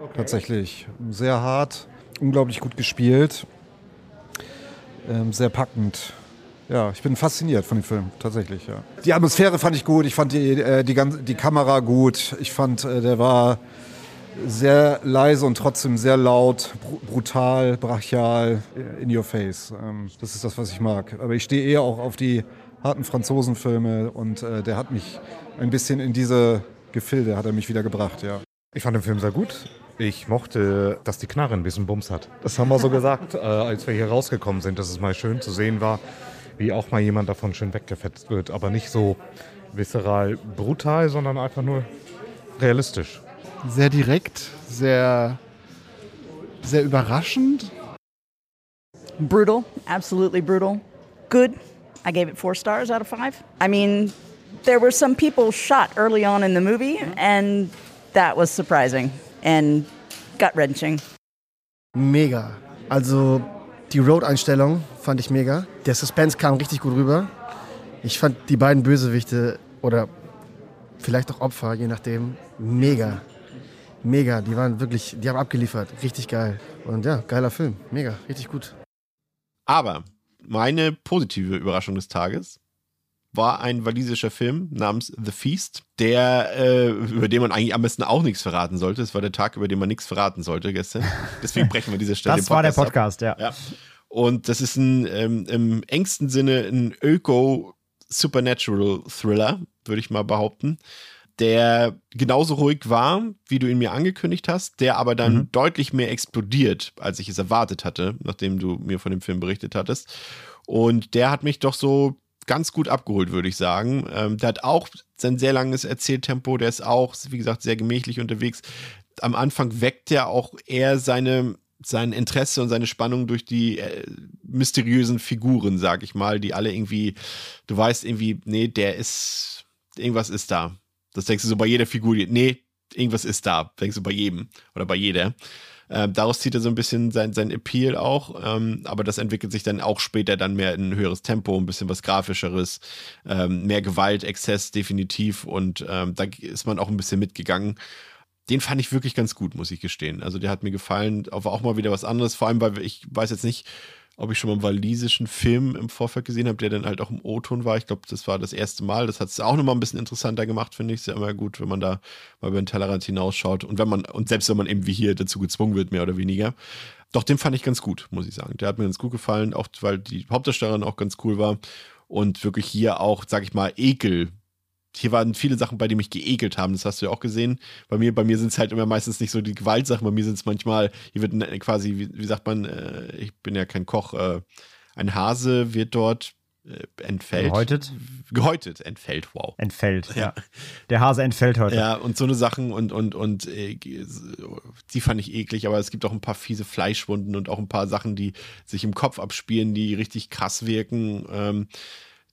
Okay. Tatsächlich. Sehr hart, unglaublich gut gespielt, ähm, sehr packend. Ja, ich bin fasziniert von dem Film, tatsächlich, ja. Die Atmosphäre fand ich gut, ich fand die, äh, die, ganze, die Kamera gut, ich fand, äh, der war sehr leise und trotzdem sehr laut, brutal, brachial, äh, in your face. Ähm, das ist das, was ich mag. Aber ich stehe eher auch auf die harten Franzosenfilme und äh, der hat mich ein bisschen in diese Gefilde, hat er mich wieder gebracht, ja. Ich fand den Film sehr gut. Ich mochte, dass die Knarre ein bisschen Bums hat. Das haben wir so gesagt, äh, als wir hier rausgekommen sind, dass es mal schön zu sehen war, wie auch mal jemand davon schön weggefetzt wird. Aber nicht so visceral brutal, sondern einfach nur realistisch sehr direkt, sehr, sehr überraschend. Brutal, absolutely brutal. Good. I gave it four stars out of five. I mean, there were some people shot early on in the movie, and that was surprising and gut wrenching. Mega. Also die Road-Einstellung fand ich mega. Der Suspense kam richtig gut rüber. Ich fand die beiden Bösewichte oder vielleicht auch Opfer, je nachdem, mega mega. Die waren wirklich, die haben abgeliefert. Richtig geil. Und ja, geiler Film. Mega, richtig gut. Aber meine positive Überraschung des Tages war ein walisischer Film namens The Feast, der, äh, über den man eigentlich am besten auch nichts verraten sollte. Es war der Tag, über den man nichts verraten sollte gestern. Deswegen brechen wir diese Stelle. das war der Podcast, ja. ja. Und das ist ein ähm, im engsten Sinne ein Öko-Supernatural-Thriller, würde ich mal behaupten der genauso ruhig war, wie du ihn mir angekündigt hast, der aber dann mhm. deutlich mehr explodiert, als ich es erwartet hatte, nachdem du mir von dem Film berichtet hattest. Und der hat mich doch so ganz gut abgeholt, würde ich sagen. Ähm, der hat auch sein sehr langes Erzähltempo, der ist auch, wie gesagt, sehr gemächlich unterwegs. Am Anfang weckt er auch eher seine, sein Interesse und seine Spannung durch die äh, mysteriösen Figuren, sag ich mal, die alle irgendwie, du weißt irgendwie, nee, der ist, irgendwas ist da. Das denkst du so bei jeder Figur, nee, irgendwas ist da, denkst du bei jedem oder bei jeder. Ähm, daraus zieht er so ein bisschen sein, sein Appeal auch, ähm, aber das entwickelt sich dann auch später dann mehr in ein höheres Tempo, ein bisschen was Grafischeres, ähm, mehr Gewalt, Exzess definitiv und ähm, da ist man auch ein bisschen mitgegangen. Den fand ich wirklich ganz gut, muss ich gestehen. Also der hat mir gefallen, aber auch mal wieder was anderes, vor allem, weil ich weiß jetzt nicht, ob ich schon mal einen walisischen Film im Vorfeld gesehen habe, der dann halt auch im O-Ton war. Ich glaube, das war das erste Mal. Das hat es auch nochmal ein bisschen interessanter gemacht, finde ich. Ist ja immer gut, wenn man da mal über den Tellerrand hinausschaut. Und wenn man, und selbst wenn man eben wie hier dazu gezwungen wird, mehr oder weniger. Doch, den fand ich ganz gut, muss ich sagen. Der hat mir ganz gut gefallen, auch weil die Hauptdarstellerin auch ganz cool war. Und wirklich hier auch, sag ich mal, Ekel hier waren viele Sachen, bei denen mich geekelt haben. Das hast du ja auch gesehen. Bei mir, bei mir sind es halt immer meistens nicht so die Gewaltsachen. Bei mir sind es manchmal, hier wird quasi, wie, wie sagt man, äh, ich bin ja kein Koch, äh, ein Hase wird dort äh, entfällt. Gehäutet? Gehäutet, entfällt, wow. Entfällt, ja. Der Hase entfällt heute. Ja, und so eine Sachen und, und, und äh, die fand ich eklig, aber es gibt auch ein paar fiese Fleischwunden und auch ein paar Sachen, die sich im Kopf abspielen, die richtig krass wirken. Ähm,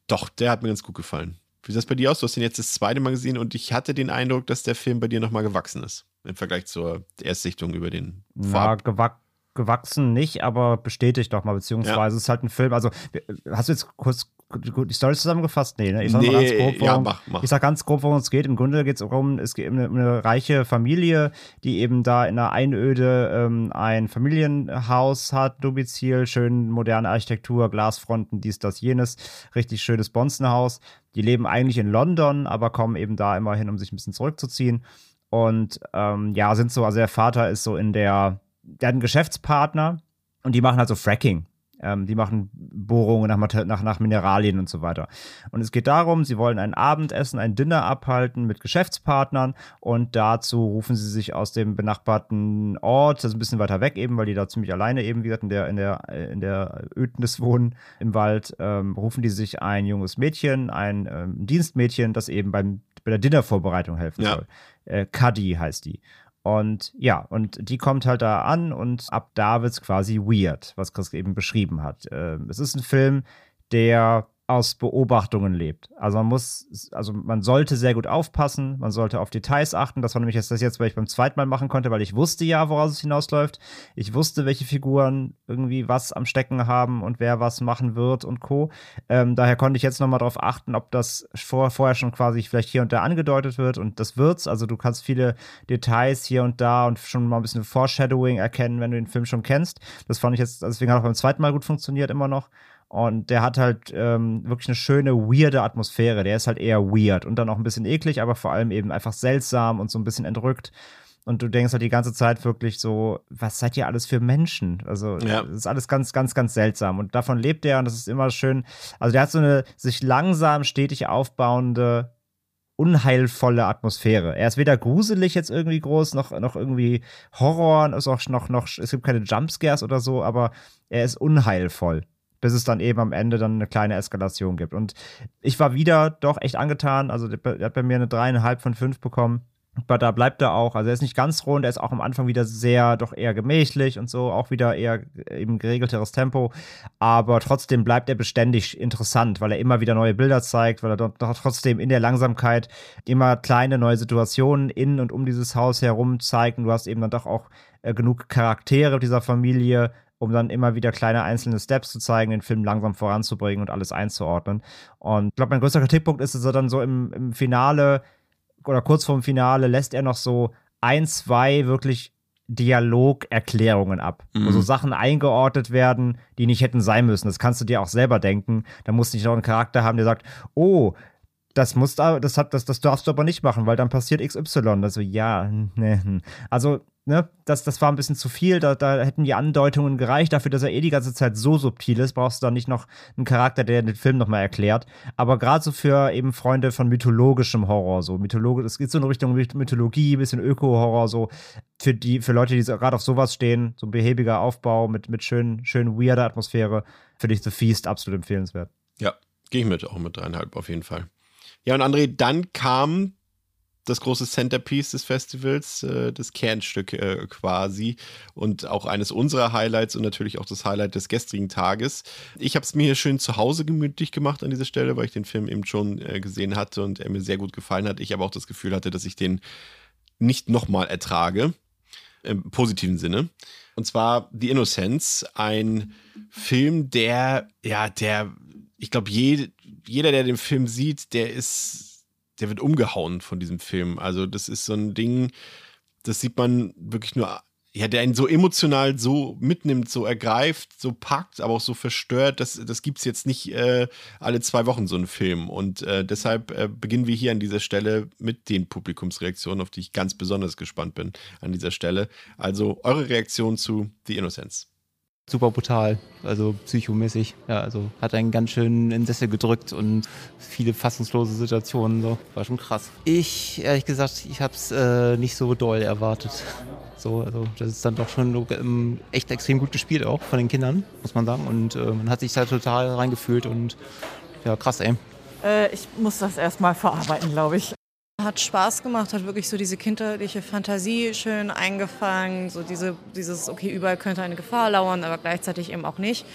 doch, der hat mir ganz gut gefallen. Wie sieht das bei dir aus? Du hast ihn jetzt das zweite Mal gesehen und ich hatte den Eindruck, dass der Film bei dir nochmal gewachsen ist. Im Vergleich zur Erstsichtung über den Ja, gewa gewachsen nicht, aber bestätigt doch mal, beziehungsweise ja. es ist halt ein Film. Also, hast du jetzt kurz die Story zusammengefasst? Nee, ne? Ich sag nee, ganz grob, worum, ja, mach, mach. Ich sag ganz grob, worum es geht. Im Grunde geht es darum, es geht um eine, um eine, reiche Familie, die eben da in einer Einöde ähm, ein Familienhaus hat, Domizil, schön moderne Architektur, Glasfronten, dies, das, jenes, richtig schönes Bonzenhaus. Die leben eigentlich in London, aber kommen eben da immer hin, um sich ein bisschen zurückzuziehen. Und ähm, ja, sind so, also der Vater ist so in der, der hat einen Geschäftspartner und die machen halt so Fracking. Ähm, die machen Bohrungen nach, nach, nach Mineralien und so weiter. Und es geht darum, sie wollen ein Abendessen, ein Dinner abhalten mit Geschäftspartnern und dazu rufen sie sich aus dem benachbarten Ort, das ist ein bisschen weiter weg eben, weil die da ziemlich alleine eben, wie gesagt, in der, in der, in der Ödnis wohnen im Wald, ähm, rufen die sich ein junges Mädchen, ein ähm, Dienstmädchen, das eben beim, bei der Dinnervorbereitung helfen ja. soll. Äh, Cuddy heißt die. Und ja, und die kommt halt da an und ab da wird es quasi weird, was Chris eben beschrieben hat. Äh, es ist ein Film, der aus Beobachtungen lebt. Also man muss, also man sollte sehr gut aufpassen, man sollte auf Details achten. Das war nämlich jetzt das jetzt, weil ich beim zweiten Mal machen konnte, weil ich wusste ja, woraus es hinausläuft. Ich wusste, welche Figuren irgendwie was am Stecken haben und wer was machen wird und Co. Ähm, daher konnte ich jetzt nochmal darauf achten, ob das vor, vorher schon quasi vielleicht hier und da angedeutet wird und das wird's. Also du kannst viele Details hier und da und schon mal ein bisschen Foreshadowing erkennen, wenn du den Film schon kennst. Das fand ich jetzt, deswegen hat auch beim zweiten Mal gut funktioniert immer noch. Und der hat halt ähm, wirklich eine schöne, weirde Atmosphäre. Der ist halt eher weird und dann auch ein bisschen eklig, aber vor allem eben einfach seltsam und so ein bisschen entrückt. Und du denkst halt die ganze Zeit wirklich so, was seid ihr alles für Menschen? Also, ja. das ist alles ganz, ganz, ganz seltsam. Und davon lebt er und das ist immer schön. Also, der hat so eine sich langsam, stetig aufbauende, unheilvolle Atmosphäre. Er ist weder gruselig jetzt irgendwie groß, noch, noch irgendwie Horror, ist auch noch, noch, es gibt keine Jumpscares oder so, aber er ist unheilvoll bis es dann eben am Ende dann eine kleine Eskalation gibt. Und ich war wieder doch echt angetan. Also der hat bei mir eine dreieinhalb von fünf bekommen. Aber da bleibt er auch. Also er ist nicht ganz rund, er ist auch am Anfang wieder sehr, doch eher gemächlich und so, auch wieder eher eben geregelteres Tempo. Aber trotzdem bleibt er beständig interessant, weil er immer wieder neue Bilder zeigt, weil er doch trotzdem in der Langsamkeit immer kleine neue Situationen in und um dieses Haus herum zeigt. Und du hast eben dann doch auch äh, genug Charaktere dieser Familie, um dann immer wieder kleine einzelne Steps zu zeigen, den Film langsam voranzubringen und alles einzuordnen. Und ich glaube, mein größter Kritikpunkt ist, dass er dann so im, im Finale oder kurz vorm Finale lässt er noch so ein, zwei wirklich Dialogerklärungen ab, mhm. wo so. Sachen eingeordnet werden, die nicht hätten sein müssen. Das kannst du dir auch selber denken. Da musst du nicht noch einen Charakter haben, der sagt, oh, das musst das hat, das, das darfst du aber nicht machen, weil dann passiert XY. Also ja, ne. Also ne, das, das war ein bisschen zu viel. Da, da hätten die Andeutungen gereicht. Dafür, dass er eh die ganze Zeit so subtil ist, brauchst du da nicht noch einen Charakter, der den Film nochmal erklärt. Aber gerade so für eben Freunde von mythologischem Horror, so Mythologe, es geht so in Richtung Mythologie, bisschen Öko-Horror, so für die, für Leute, die gerade auf sowas stehen, so ein behäbiger Aufbau mit, mit schön, schön weirder Atmosphäre, finde ich The Feast absolut empfehlenswert. Ja, gehe ich mit, auch mit dreieinhalb auf jeden Fall. Ja, und André, dann kam das große Centerpiece des Festivals, äh, das Kernstück äh, quasi und auch eines unserer Highlights und natürlich auch das Highlight des gestrigen Tages. Ich habe es mir hier schön zu Hause gemütlich gemacht an dieser Stelle, weil ich den Film eben schon äh, gesehen hatte und er mir sehr gut gefallen hat. Ich aber auch das Gefühl hatte, dass ich den nicht nochmal ertrage, im positiven Sinne. Und zwar The Innocence, ein Film, der, ja, der, ich glaube, je, jeder, der den Film sieht, der ist der wird umgehauen von diesem Film. Also, das ist so ein Ding, das sieht man wirklich nur, ja, der einen so emotional so mitnimmt, so ergreift, so packt, aber auch so verstört. Das, das gibt es jetzt nicht äh, alle zwei Wochen, so einen Film. Und äh, deshalb äh, beginnen wir hier an dieser Stelle mit den Publikumsreaktionen, auf die ich ganz besonders gespannt bin an dieser Stelle. Also, eure Reaktion zu The Innocence super brutal, also psychomäßig. Ja, also hat einen ganz schön in den Sessel gedrückt und viele fassungslose Situationen. So. War schon krass. Ich, ehrlich gesagt, ich habe es äh, nicht so doll erwartet. So, also das ist dann doch schon ähm, echt extrem gut gespielt auch von den Kindern, muss man sagen. Und äh, man hat sich da total reingefühlt und ja, krass, ey. Äh, ich muss das erstmal verarbeiten, glaube ich. Hat Spaß gemacht, hat wirklich so diese kinderliche Fantasie schön eingefangen, so diese, dieses, okay, überall könnte eine Gefahr lauern, aber gleichzeitig eben auch nicht.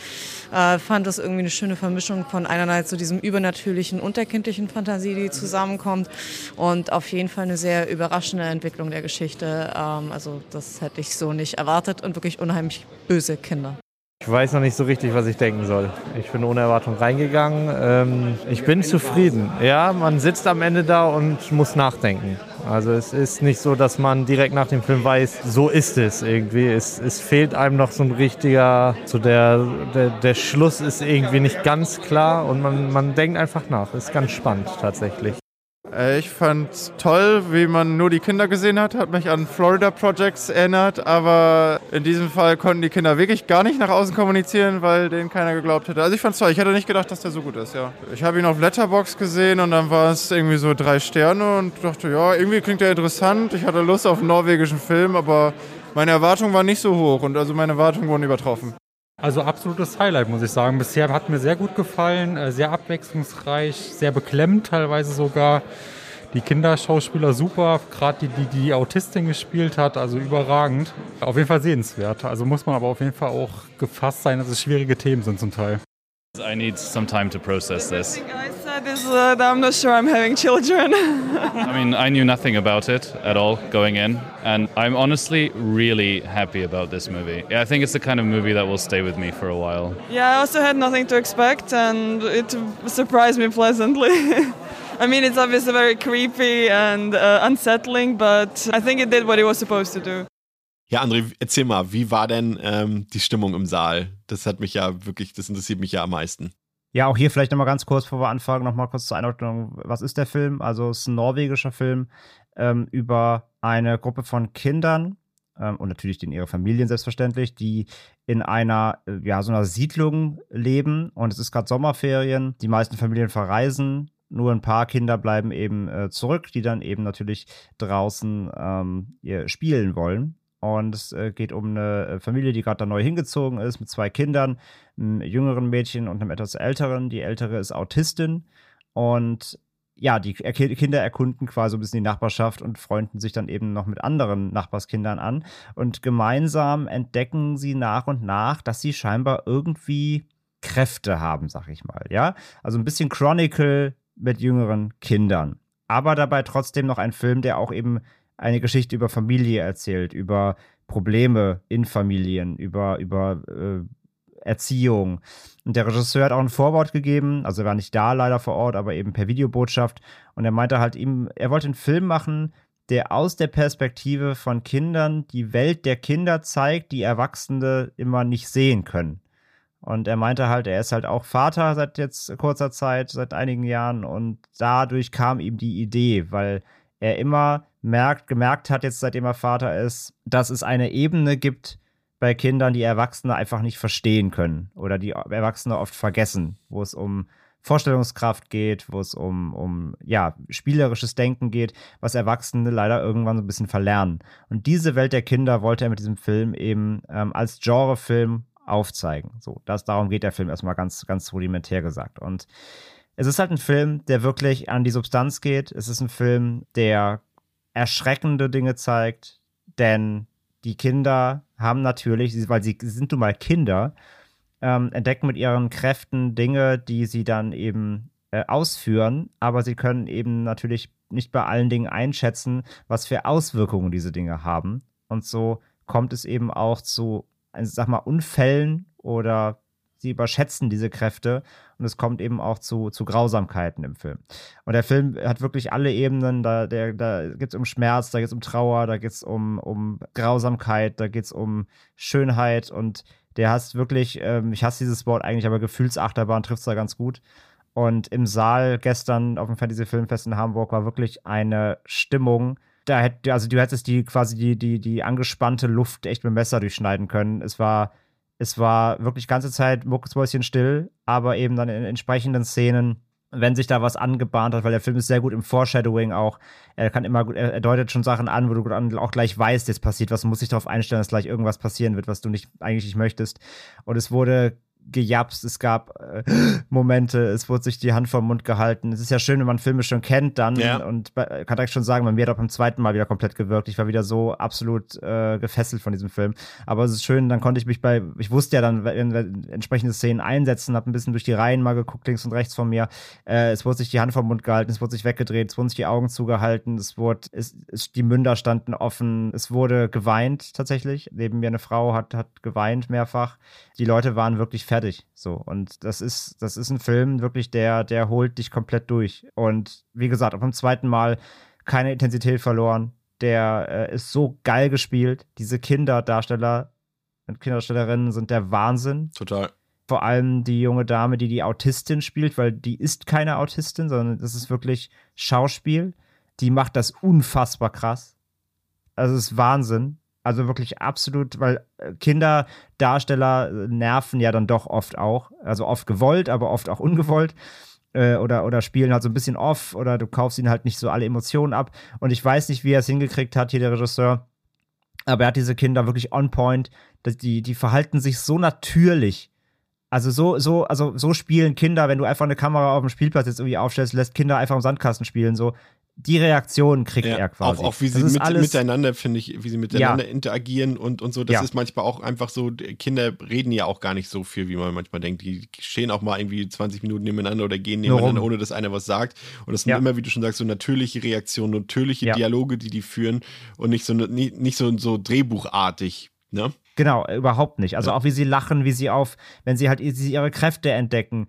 Äh, fand das irgendwie eine schöne Vermischung von einerseits so diesem übernatürlichen und der kindlichen Fantasie, die zusammenkommt und auf jeden Fall eine sehr überraschende Entwicklung der Geschichte. Ähm, also das hätte ich so nicht erwartet und wirklich unheimlich böse Kinder. Ich weiß noch nicht so richtig, was ich denken soll. Ich bin ohne Erwartung reingegangen. Ähm, ich bin zufrieden. Ja, man sitzt am Ende da und muss nachdenken. Also es ist nicht so, dass man direkt nach dem Film weiß, so ist es irgendwie. Es, es fehlt einem noch so ein richtiger, so der, der, der Schluss ist irgendwie nicht ganz klar und man, man denkt einfach nach. Ist ganz spannend tatsächlich. Äh, ich fand toll, wie man nur die Kinder gesehen hat, hat mich an Florida Projects erinnert, aber in diesem Fall konnten die Kinder wirklich gar nicht nach außen kommunizieren, weil denen keiner geglaubt hätte. Also ich fand's toll, ich hätte nicht gedacht, dass der so gut ist, ja. Ich habe ihn auf Letterbox gesehen und dann war es irgendwie so drei Sterne und dachte, ja, irgendwie klingt der interessant. Ich hatte Lust auf einen norwegischen Film, aber meine Erwartungen waren nicht so hoch und also meine Erwartungen wurden übertroffen. Also absolutes Highlight, muss ich sagen. Bisher hat mir sehr gut gefallen, äh, sehr abwechslungsreich, sehr beklemmend teilweise sogar. Die Kinderschauspieler super, gerade die, die die Autistin gespielt hat, also überragend. Auf jeden Fall sehenswert. Also muss man aber auf jeden Fall auch gefasst sein, dass es schwierige Themen sind zum Teil. I need some time to process this. I said is that I'm not sure I'm having children. [LAUGHS] I mean, I knew nothing about it at all going in, and I'm honestly really happy about this movie. Yeah, I think it's the kind of movie that will stay with me for a while. yeah, I also had nothing to expect, and it surprised me pleasantly. [LAUGHS] I mean, it's obviously very creepy and uh, unsettling, but I think it did what it was supposed to do. Ja, André, erzähl mal, wie war denn ähm, die Stimmung im Saal? Das hat mich ja wirklich, das interessiert mich ja am meisten. Ja, auch hier vielleicht nochmal ganz kurz, bevor wir anfangen, nochmal kurz zur Einordnung. Was ist der Film? Also, es ist ein norwegischer Film ähm, über eine Gruppe von Kindern ähm, und natürlich den ihre Familien selbstverständlich, die in einer, äh, ja, so einer Siedlung leben und es ist gerade Sommerferien. Die meisten Familien verreisen. Nur ein paar Kinder bleiben eben äh, zurück, die dann eben natürlich draußen ähm, spielen wollen. Und es äh, geht um eine äh, Familie, die gerade da neu hingezogen ist, mit zwei Kindern, einem jüngeren Mädchen und einem etwas älteren. Die ältere ist Autistin. Und ja, die Er- Kinder erkunden quasi ein bisschen die Nachbarschaft und freunden sich dann eben noch mit anderen Nachbarskindern an. Und gemeinsam entdecken sie nach und nach, dass sie scheinbar irgendwie Kräfte haben, sag ich mal. Ja, also ein bisschen Chronicle mit jüngeren Kindern. Aber dabei trotzdem noch ein Film, der auch eben eine Geschichte über Familie erzählt, über Probleme in Familien, über, über äh, Erziehung. Und der Regisseur hat auch ein Vorwort gegeben, also er war nicht da leider vor Ort, aber eben per Videobotschaft. Und er meinte halt ihm, er wollte einen Film machen, der aus der Perspektive von Kindern die Welt der Kinder zeigt, die Erwachsene immer nicht sehen können. Und er meinte halt, er ist halt auch Vater seit jetzt kurzer Zeit, seit einigen Jahren. Und dadurch kam ihm die Idee, weil er immer merkt, gemerkt hat, jetzt seitdem er Vater ist, dass es eine Ebene gibt bei Kindern, die Erwachsene einfach nicht verstehen können oder die Erwachsene oft vergessen, wo es um Vorstellungskraft geht, wo es um, um ja, spielerisches Denken geht, was Erwachsene leider irgendwann so ein bisschen verlernen. Und diese Welt der Kinder wollte er mit diesem Film eben ähm, als Genrefilm aufzeigen. So, das, darum geht der Film erstmal ganz, ganz rudimentär gesagt. Und es ist halt ein Film, der wirklich an die Substanz geht. Es ist ein Film, der erschreckende Dinge zeigt, denn die Kinder haben natürlich, weil sie sind nun mal Kinder, ähm, entdecken mit ihren Kräften Dinge, die sie dann eben äh, ausführen, aber sie können eben natürlich nicht bei allen Dingen einschätzen, was für Auswirkungen diese Dinge haben. Und so kommt es eben auch zu, ich sag mal, Unfällen oder sie überschätzen diese Kräfte und es kommt eben auch zu, zu Grausamkeiten im Film. Und der Film hat wirklich alle Ebenen, da, da geht es um Schmerz, da geht es um Trauer, da geht es um, um Grausamkeit, da geht es um Schönheit und der hast wirklich, ähm, ich hasse dieses Wort eigentlich, aber Gefühlsachterbahn trifft es da ganz gut. Und im Saal gestern auf dem Fantasy Filmfest in Hamburg war wirklich eine Stimmung. Da hätte, also du hättest die quasi die, die, die angespannte Luft echt mit dem Messer durchschneiden können. Es war, es war wirklich ganze Zeit mucksmäuschen still, aber eben dann in entsprechenden Szenen, wenn sich da was angebahnt hat, weil der Film ist sehr gut im Foreshadowing auch. Er kann immer gut, er deutet schon Sachen an, wo du auch gleich weißt, jetzt passiert was, du musst dich darauf einstellen, dass gleich irgendwas passieren wird, was du nicht eigentlich nicht möchtest. Und es wurde gejapst, es gab äh, [GASPS] Momente, es wurde sich die Hand vom Mund gehalten. Es ist ja schön, wenn man Filme schon kennt, dann Ja. und bei, kann direkt schon sagen, bei mir hat er beim zweiten Mal wieder komplett gewirkt. Ich war wieder so absolut äh, gefesselt von diesem Film. Aber es ist schön, dann konnte ich mich bei, ich wusste ja dann, wenn, wenn entsprechende Szenen einsetzen, habe ein bisschen durch die Reihen mal geguckt, links und rechts von mir. Äh, es wurde sich die Hand vom Mund gehalten, es wurde sich weggedreht, es wurden sich die Augen zugehalten, es wurde, es, es, die Münder standen offen, es wurde geweint tatsächlich. Neben mir eine Frau hat, hat geweint mehrfach. Die Leute waren wirklich fertig. So. Und das ist, das ist ein Film, wirklich, der, der holt dich komplett durch. Und wie gesagt, auch beim zweiten Mal keine Intensität verloren. Der äh, ist so geil gespielt. Diese Kinderdarsteller und Kinderdarstellerinnen sind der Wahnsinn. Total. Vor allem die junge Dame, die die Autistin spielt, weil die ist keine Autistin, sondern das ist wirklich Schauspiel. Die macht das unfassbar krass. Also es ist Wahnsinn. Also wirklich absolut, weil äh, Kinderdarsteller äh, nerven ja dann doch oft auch. Also oft gewollt, aber oft auch ungewollt. Äh, oder, oder spielen halt so ein bisschen off oder du kaufst ihnen halt nicht so alle Emotionen ab. Und ich weiß nicht, wie er es hingekriegt hat, hier der Regisseur. Aber er hat diese Kinder wirklich on point. Die, die verhalten sich so natürlich. Also so, so, also so spielen Kinder, wenn du einfach eine Kamera auf dem Spielplatz jetzt irgendwie aufstellst, lässt Kinder einfach im Sandkasten spielen. So, die Reaktion kriegt Ja, er quasi. Auch, auch wie sie mit, alles- miteinander, finde ich, wie sie miteinander interagieren und, und so. Das Ja. ist manchmal auch einfach so, Kinder reden ja auch gar nicht so viel, wie man manchmal denkt. Die stehen auch mal irgendwie 20 Minuten nebeneinander oder gehen nebeneinander, ohne dass einer was sagt. Und das sind Ja. immer, wie du schon sagst, so natürliche Reaktionen, natürliche Ja. Dialoge, die die führen und nicht so, nicht, nicht so, so drehbuchartig. Ne? Genau, äh, überhaupt nicht. Also auch wie sie lachen, wie sie auf, wenn sie halt ihre Kräfte entdecken,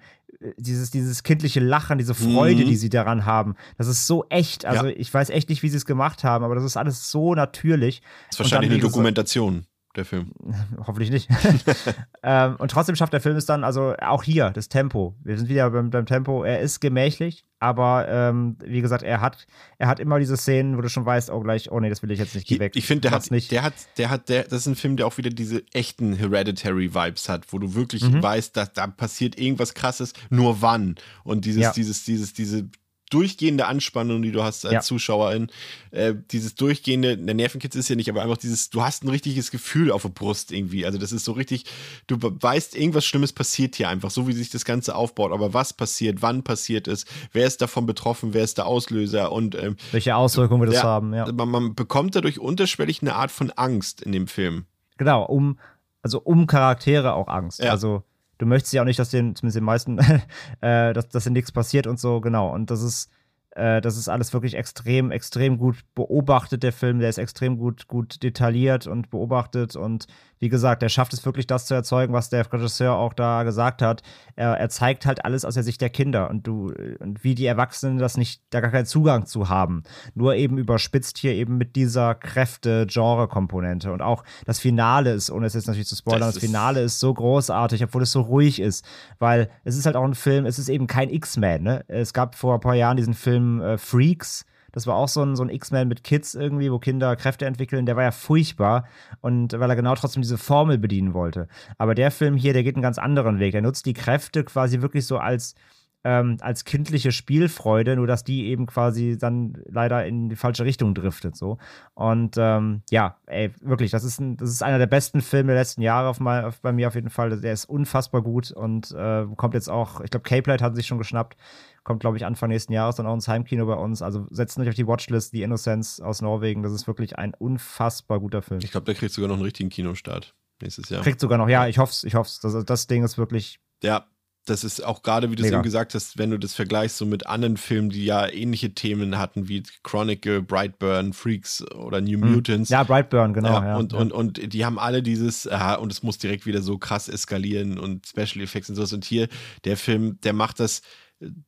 dieses, dieses kindliche Lachen, diese Freude, Mhm. die sie daran haben, das ist so echt. Also Ja. ich weiß echt nicht, wie sie es gemacht haben, aber das ist alles so natürlich. Das ist wahrscheinlich dann, eine Dokumentation, der Film. [LAUGHS] Hoffentlich nicht. [LAUGHS] ähm, und trotzdem schafft der Film es dann, also auch hier, das Tempo. Wir sind wieder beim, beim Tempo. Er ist gemächlich, aber ähm, wie gesagt, er hat, er hat immer diese Szenen, wo du schon weißt, oh gleich, oh nee, das will ich jetzt nicht, geh weg. Ich finde, der Mach's hat, nicht. der hat, der hat, der, das ist ein Film, der auch wieder diese echten Hereditary-Vibes hat, wo du wirklich Mhm. weißt, dass da passiert irgendwas krasses, nur wann. Und dieses, Ja. dieses, dieses, diese durchgehende Anspannung, die du hast als Ja. Zuschauerin, äh, dieses durchgehende, der Nervenkitzel ist ja nicht, aber einfach dieses, du hast ein richtiges Gefühl auf der Brust irgendwie. Also das ist so richtig, du weißt, irgendwas Schlimmes passiert hier einfach, so wie sich das Ganze aufbaut. Aber was passiert, wann passiert es, wer ist davon betroffen, wer ist der Auslöser und ähm, Welche Auswirkungen wird das ja, haben, ja. Man, man bekommt dadurch unterschwellig eine Art von Angst in dem Film. Genau, um, also um Charaktere auch Angst. Ja. Also du möchtest ja auch nicht, dass den, zumindest den meisten, [LAUGHS] äh, dass, dass denen nichts passiert und so, genau. Und das ist, äh, das ist alles wirklich extrem, extrem gut beobachtet, der Film. Der ist extrem gut, gut detailliert und beobachtet. Und wie gesagt, der schafft es wirklich, das zu erzeugen, was der Regisseur auch da gesagt hat. Er, er zeigt halt alles aus der Sicht der Kinder und du, und wie die Erwachsenen das nicht, da gar keinen Zugang zu haben. Nur eben überspitzt hier eben mit dieser Kräfte-Genre-Komponente. Und auch das Finale ist, ohne es jetzt natürlich zu spoilern, Das das, Finale ist so großartig, obwohl es so ruhig ist. Weil es ist halt auch ein Film, es ist eben kein X-Men, ne? Es gab vor ein paar Jahren diesen Film äh, Freaks. Das war auch so ein, so ein X-Men mit Kids irgendwie, wo Kinder Kräfte entwickeln. Der war ja furchtbar und weil er genau trotzdem diese Formel bedienen wollte. Aber der Film hier, der geht einen ganz anderen Weg. Der nutzt die Kräfte quasi wirklich so als, ähm, als kindliche Spielfreude, nur dass die eben quasi dann leider in die falsche Richtung driftet. So. Und ähm, ja, ey, wirklich, das ist, ein, das ist einer der besten Filme der letzten Jahre auf mein, auf, bei mir auf jeden Fall. Der ist unfassbar gut und äh, kommt jetzt auch, ich glaube, Cape Light hat sich schon geschnappt. Kommt, glaube ich, Anfang nächsten Jahres dann auch ins Heimkino bei uns. Also setzt euch auf die Watchlist, die Innocence aus Norwegen. Das ist wirklich ein unfassbar guter Film. Ich glaube, der kriegt sogar noch einen richtigen Kinostart nächstes Jahr. Kriegt sogar noch, ja, ich hoffe es, ich hoffe es. Das, das Ding ist wirklich Ja, das ist auch gerade, wie du es eben gesagt hast, wenn du das vergleichst so mit anderen Filmen, die ja ähnliche Themen hatten, wie Chronicle, Brightburn, Freaks oder New Mhm. Mutants. Ja, Brightburn, genau, ja, und, ja. Und, und die haben alle dieses, aha, und es muss direkt wieder so krass eskalieren und Special Effects und sowas. Und hier, der Film, der macht das,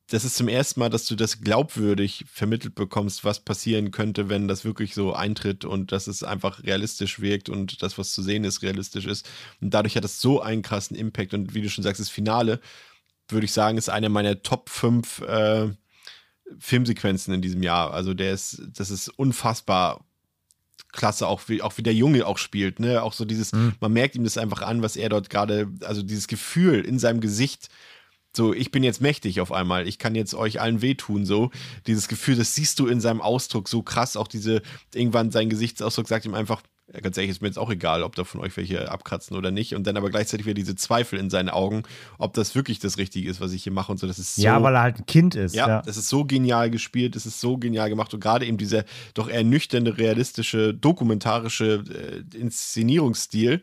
das ist zum ersten Mal, dass du das glaubwürdig vermittelt bekommst, was passieren könnte, wenn das wirklich so eintritt und dass es einfach realistisch wirkt und das, was zu sehen ist, realistisch ist. Und dadurch hat das so einen krassen Impact. Und wie du schon sagst, das Finale, würde ich sagen, ist eine meiner Top 5 äh, Filmsequenzen in diesem Jahr. Also der ist, das ist unfassbar klasse, auch wie, auch wie der Junge auch spielt, ne? Auch so dieses, man merkt ihm das einfach an, was er dort gerade, also dieses Gefühl in seinem Gesicht, so, ich bin jetzt mächtig auf einmal, ich kann jetzt euch allen wehtun, so. Dieses Gefühl, das siehst du in seinem Ausdruck so krass, auch diese, irgendwann sein Gesichtsausdruck sagt ihm einfach, ganz ehrlich, ist mir jetzt auch egal, ob da von euch welche abkratzen oder nicht. Und dann aber gleichzeitig wieder diese Zweifel in seinen Augen, ob das wirklich das Richtige ist, was ich hier mache und so. Das ist so, Ja, weil er halt ein Kind ist. ja, Ja, das ist so genial gespielt, es ist so genial gemacht und gerade eben dieser doch eher nüchterne, realistische, dokumentarische äh, Inszenierungsstil,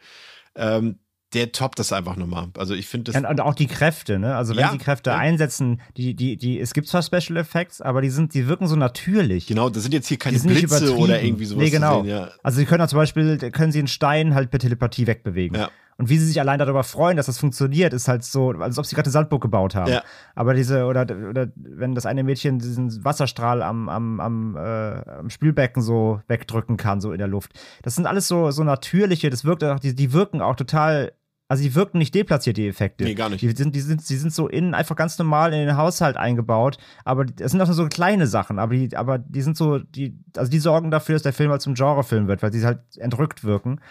ähm, der toppt das einfach nochmal. Also ich finde das. Und, und auch die Kräfte, ne? Also wenn Ja, sie Kräfte ja. einsetzen, die, die, die, es gibt zwar Special Effects, aber die sind, die wirken so natürlich. Genau, das sind jetzt hier keine Die Blitze oder irgendwie sowas Nee, genau. sehen, ja. Also sie können auch zum Beispiel, können sie einen Stein halt per Telepathie wegbewegen. Ja. Und wie sie sich allein darüber freuen, dass das funktioniert, ist halt so, als ob sie gerade eine Sandburg gebaut haben. Ja. Aber diese, oder, oder wenn das eine Mädchen diesen Wasserstrahl am, am, am, äh, am Spülbecken so wegdrücken kann, so in der Luft. Das sind alles so, so natürliche, das wirkt auch, die, die wirken auch total. Also die wirken nicht deplatziert, die Effekte. Nee, gar nicht. Die sind, die sind, die sind so innen einfach ganz normal in den Haushalt eingebaut. Aber es sind auch nur so kleine Sachen, aber die, aber die sind so, die, also die sorgen dafür, dass der Film halt zum Genrefilm wird, weil sie halt entrückt wirken.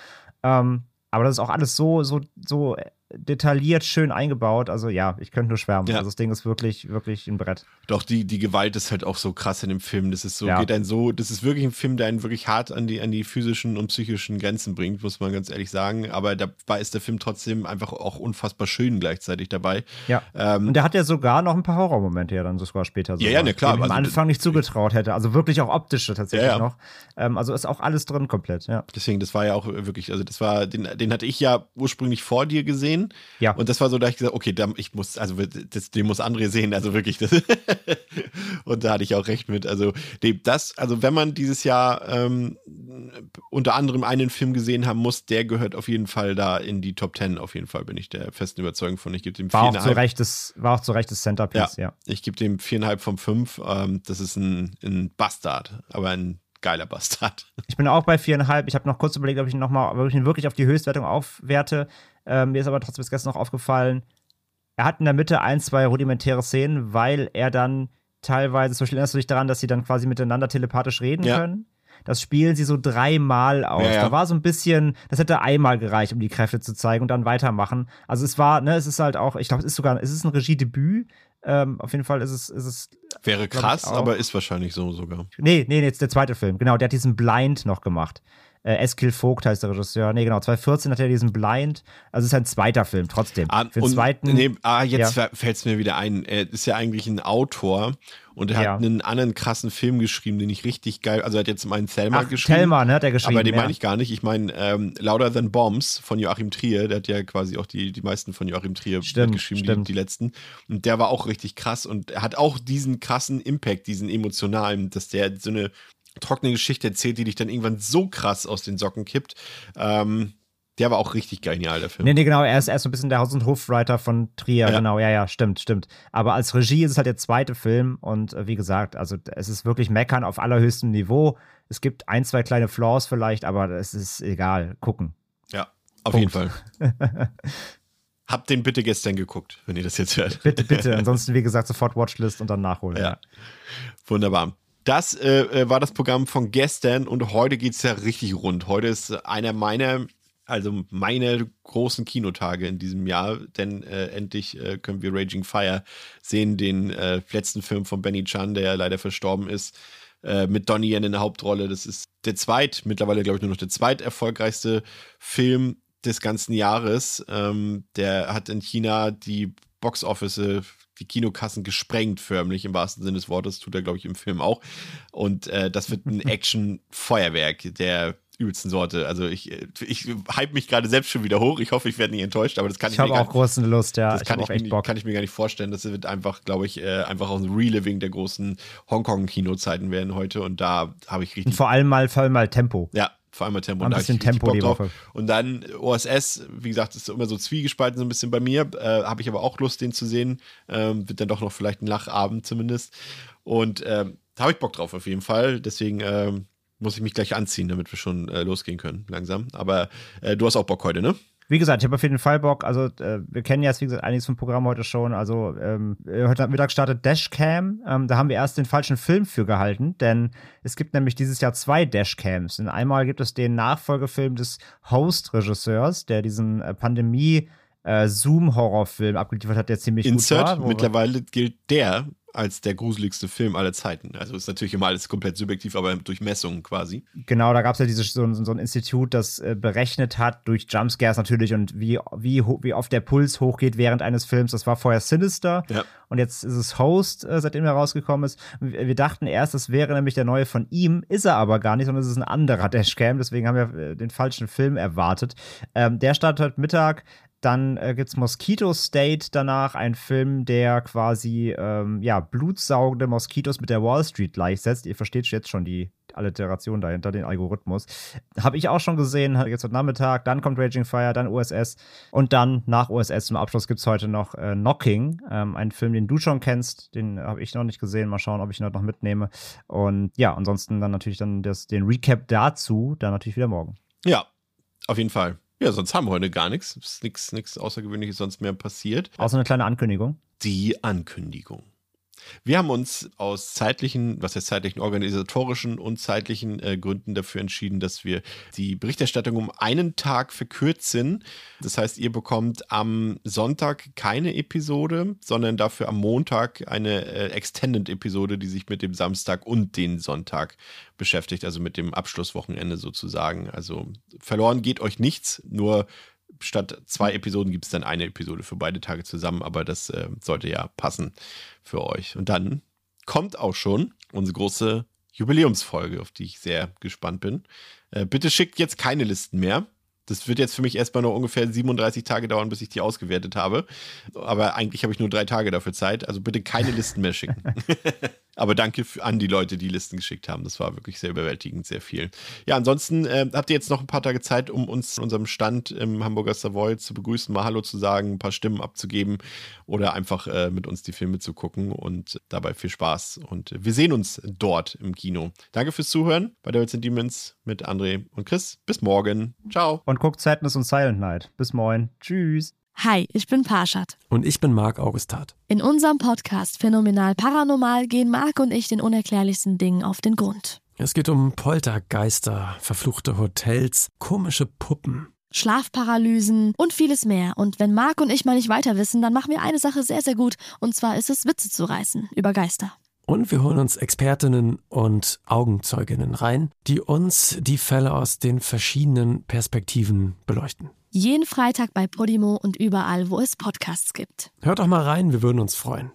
Ähm, aber das ist auch alles so, so, so, detailliert schön eingebaut. Also ja, ich könnte nur schwärmen. Ja. Also das Ding ist wirklich, wirklich ein Brett. Doch, die, die Gewalt ist halt auch so krass in dem Film. Das ist so, Ja. geht einen so, das ist wirklich ein Film, der einen wirklich hart an die, an die physischen und psychischen Grenzen bringt, muss man ganz ehrlich sagen. Aber dabei ist der Film trotzdem einfach auch unfassbar schön gleichzeitig dabei. Ja. Ähm, Und der hat ja sogar noch ein paar Horrormomente ja dann sogar später. Ja, ja, ne, klar, ich am also- Anfang nicht zugetraut hätte. Also wirklich auch optische tatsächlich Ja, ja. noch. Ähm, also ist auch alles drin komplett, ja. Deswegen, das war ja auch wirklich, also das war, den, den hatte ich ja ursprünglich vor dir gesehen. Ja. Und das war so, da ich gesagt, okay, da, ich muss, also das, den muss André sehen, also wirklich. Das [LAUGHS] und da hatte ich auch recht mit. Also das, also wenn man dieses Jahr ähm, unter anderem einen Film gesehen haben muss, der gehört auf jeden Fall da in die Top Ten. Auf jeden Fall bin ich der festen Überzeugung von. Ich gebe dem War auch, zu viereinhalb. Recht das, war auch zu Recht das Centerpiece, ja. Ich gebe dem viereinhalb von fünf. Ähm, das ist ein, ein Bastard, aber ein geiler Bastard. Ich bin auch bei viereinhalb. Ich habe noch kurz überlegt, ob ich ihn nochmal wirklich, wirklich auf die Höchstwertung aufwerte. Ähm, mir ist aber trotzdem bis gestern noch aufgefallen, er hat in der Mitte ein, zwei rudimentäre Szenen, weil er dann teilweise, zum Beispiel erinnerst du dich daran, dass sie dann quasi miteinander telepathisch reden Ja. können? Das spielen sie so dreimal aus. Ja, ja. Da war so ein bisschen, das hätte einmal gereicht, um die Kräfte zu zeigen und dann weitermachen. Also es war, ne, es ist halt auch, ich glaube, es ist sogar, es ist ein Regiedebüt. Ähm, auf jeden Fall ist es, ist es. Wäre krass, aber ist wahrscheinlich so sogar. Nee, nee, nee, jetzt der zweite Film. Genau, der hat diesen Blind noch gemacht. Äh, Eskil Vogt heißt der Regisseur. Nee, genau, 2014 hat er diesen Blind. Also es ist ein zweiter Film, trotzdem. Ah, Für den und, zweiten. nee, ah, jetzt Ja. fällt es mir wieder ein. Er ist ja eigentlich ein Autor und er Ja. hat einen anderen krassen Film geschrieben, den ich richtig geil. Also er hat jetzt meinen Thelma Ach, geschrieben. Thelma, ne, hat er geschrieben, Aber den ja. meine ich gar nicht. Ich meine ähm, Louder Than Bombs von Joachim Trier. Der hat ja quasi auch die, die meisten von Joachim Trier Stimmt, geschrieben, die, stimmt. die letzten. Und der war auch richtig krass und er hat auch diesen krassen Impact, diesen emotionalen, dass der so eine trockene Geschichte erzählt, die dich dann irgendwann so krass aus den Socken kippt. Ähm, der war auch richtig genial, der Film. Nee, nee, genau, er ist, er ist so ein bisschen der Haus- und Hofwriter von Trier, Ja. genau, ja, ja, stimmt, stimmt. Aber als Regie ist es halt der zweite Film und äh, wie gesagt, also es ist wirklich Meckern auf allerhöchstem Niveau. Es gibt ein, zwei kleine Flaws vielleicht, aber es ist egal, gucken. Ja, auf Punkt. jeden Fall. [LAUGHS] Habt den bitte gestern geguckt, wenn ihr das jetzt hört. Bitte, bitte, [LAUGHS] ansonsten, wie gesagt, sofort Watchlist und dann nachholen. Ja. Wunderbar. Das äh, äh, war das Programm von gestern und heute geht es ja richtig rund. Heute ist einer meiner, also meine großen Kinotage in diesem Jahr, denn äh, endlich äh, können wir Raging Fire sehen, den äh, letzten Film von Benny Chan, der leider verstorben ist, äh, mit Donnie Yen in der Hauptrolle. Das ist der zweit, mittlerweile glaube ich nur noch der zweiterfolgreichste Film des ganzen Jahres. Ähm, der hat in China die Boxoffice, die Kinokassen gesprengt, förmlich im wahrsten Sinne des Wortes, tut er, glaube ich, im Film auch. Und äh, das wird ein [LAUGHS] Action-Feuerwerk der übelsten Sorte. Also ich, ich hype mich gerade selbst schon wieder hoch. Ich hoffe, ich werde nicht enttäuscht, aber das kann ich, Ich habe auch große Lust, ja. das ich kann ich, mir, Bock. kann ich mir gar nicht vorstellen. Das wird einfach, glaube ich, äh, einfach auch ein Reliving der großen Hongkong-Kinozeiten werden heute. Und da habe ich Und richtig vor allem mal, vor allem mal Tempo. ja, vor allem Tempo. Ein da bisschen Tempo die drauf. Woche. Und dann OSS, wie gesagt, ist immer so zwiegespalten so ein bisschen bei mir. Äh, Habe ich aber auch Lust, den zu sehen. Ähm, wird dann doch noch vielleicht ein Lachabend zumindest. Und ähm, da habe ich Bock drauf auf jeden Fall. Deswegen ähm, muss ich mich gleich anziehen, damit wir schon äh, losgehen können, langsam. Aber äh, du hast auch Bock heute, ne? Wie gesagt, ich habe auf jeden Fall Bock. Also, äh, wir kennen jetzt, wie gesagt, einiges vom Programm heute schon. Also, ähm, heute Mittag startet Dashcam. Ähm, da haben wir erst den falschen Film für gehalten, denn es gibt nämlich dieses Jahr zwei Dashcams. Und einmal gibt es den Nachfolgefilm des Host-Regisseurs, der diesen äh, Pandemie- äh, Zoom-Horrorfilm abgeliefert hat, der ziemlich Insert, gut war. wir- mittlerweile gilt der als der gruseligste Film aller Zeiten. Also ist natürlich immer alles komplett subjektiv, aber durch Messungen quasi. Genau, da gab es ja dieses, so, ein- so ein Institut, das äh, berechnet hat, durch Jumpscares natürlich und wie, wie, wie oft der Puls hochgeht während eines Films. Das war vorher Sinister Ja. und jetzt ist es Host, äh, seitdem er rausgekommen ist. Wir, wir dachten erst, das wäre nämlich der neue von ihm, ist er aber gar nicht, sondern es ist ein anderer Dashcam, deswegen haben wir äh, den falschen Film erwartet. Ähm, der startet heute Mittag. Dann äh, gibt's Mosquito State danach, ein Film, der quasi ähm, ja, blutsaugende Moskitos mit der Wall Street gleichsetzt. Ihr versteht jetzt schon die Alliteration dahinter, den Algorithmus. Habe ich auch schon gesehen, jetzt heute Nachmittag. Dann kommt Raging Fire, dann USS. Und dann nach USS zum Abschluss gibt's heute noch äh, Knocking, ähm, einen Film, den du schon kennst. Den habe ich noch nicht gesehen. Mal schauen, ob ich ihn heute noch mitnehme. Und ja, ansonsten dann natürlich dann das, den Recap dazu, dann natürlich wieder morgen. Ja, auf jeden Fall. Ja, sonst haben wir heute gar nichts. Ist nichts nichts Außergewöhnliches sonst mehr passiert. Außer eine kleine Ankündigung. Die Ankündigung. Wir haben uns aus zeitlichen, was heißt zeitlichen, organisatorischen und zeitlichen äh, Gründen dafür entschieden, dass wir die Berichterstattung um einen Tag verkürzen. Das heißt, ihr bekommt am Sonntag keine Episode, sondern dafür am Montag eine äh, Extended-Episode, die sich mit dem Samstag und den Sonntag beschäftigt, also mit dem Abschlusswochenende sozusagen. Also verloren geht euch nichts, nur statt zwei Episoden gibt es dann eine Episode für beide Tage zusammen, aber das äh, sollte ja passen für euch. Und dann kommt auch schon unsere große Jubiläumsfolge, auf die ich sehr gespannt bin. Äh, bitte schickt jetzt keine Listen mehr. Das wird jetzt für mich erstmal noch ungefähr 37 Tage dauern, bis ich die ausgewertet habe. Aber eigentlich habe ich nur drei Tage dafür Zeit. Also bitte keine [LAUGHS] Listen mehr schicken. [LAUGHS] Aber danke an die Leute, die Listen geschickt haben. Das war wirklich sehr überwältigend, sehr viel. Ja, ansonsten äh, habt ihr jetzt noch ein paar Tage Zeit, um uns in unserem Stand im Hamburger Savoy zu begrüßen, mal Hallo zu sagen, ein paar Stimmen abzugeben oder einfach äh, mit uns die Filme zu gucken und dabei viel Spaß. Und wir sehen uns dort im Kino. Danke fürs Zuhören bei Devils and Demons mit André und Chris. Bis morgen. Ciao. Und guckt Sadness und Silent Night. Bis morgen. Tschüss. Hi, ich bin Parshad. Und ich bin Marc Augustat. In unserem Podcast Phänomenal Paranormal gehen Marc und ich den unerklärlichsten Dingen auf den Grund. Es geht um Poltergeister, verfluchte Hotels, komische Puppen. Schlafparalysen und vieles mehr. Und wenn Marc und ich mal nicht weiter wissen, dann machen wir eine Sache sehr, sehr gut. Und zwar ist es, Witze zu reißen über Geister. Und wir holen uns Expertinnen und Augenzeuginnen rein, die uns die Fälle aus den verschiedenen Perspektiven beleuchten. Jeden Freitag bei Podimo und überall, wo es Podcasts gibt. Hört doch mal rein, wir würden uns freuen.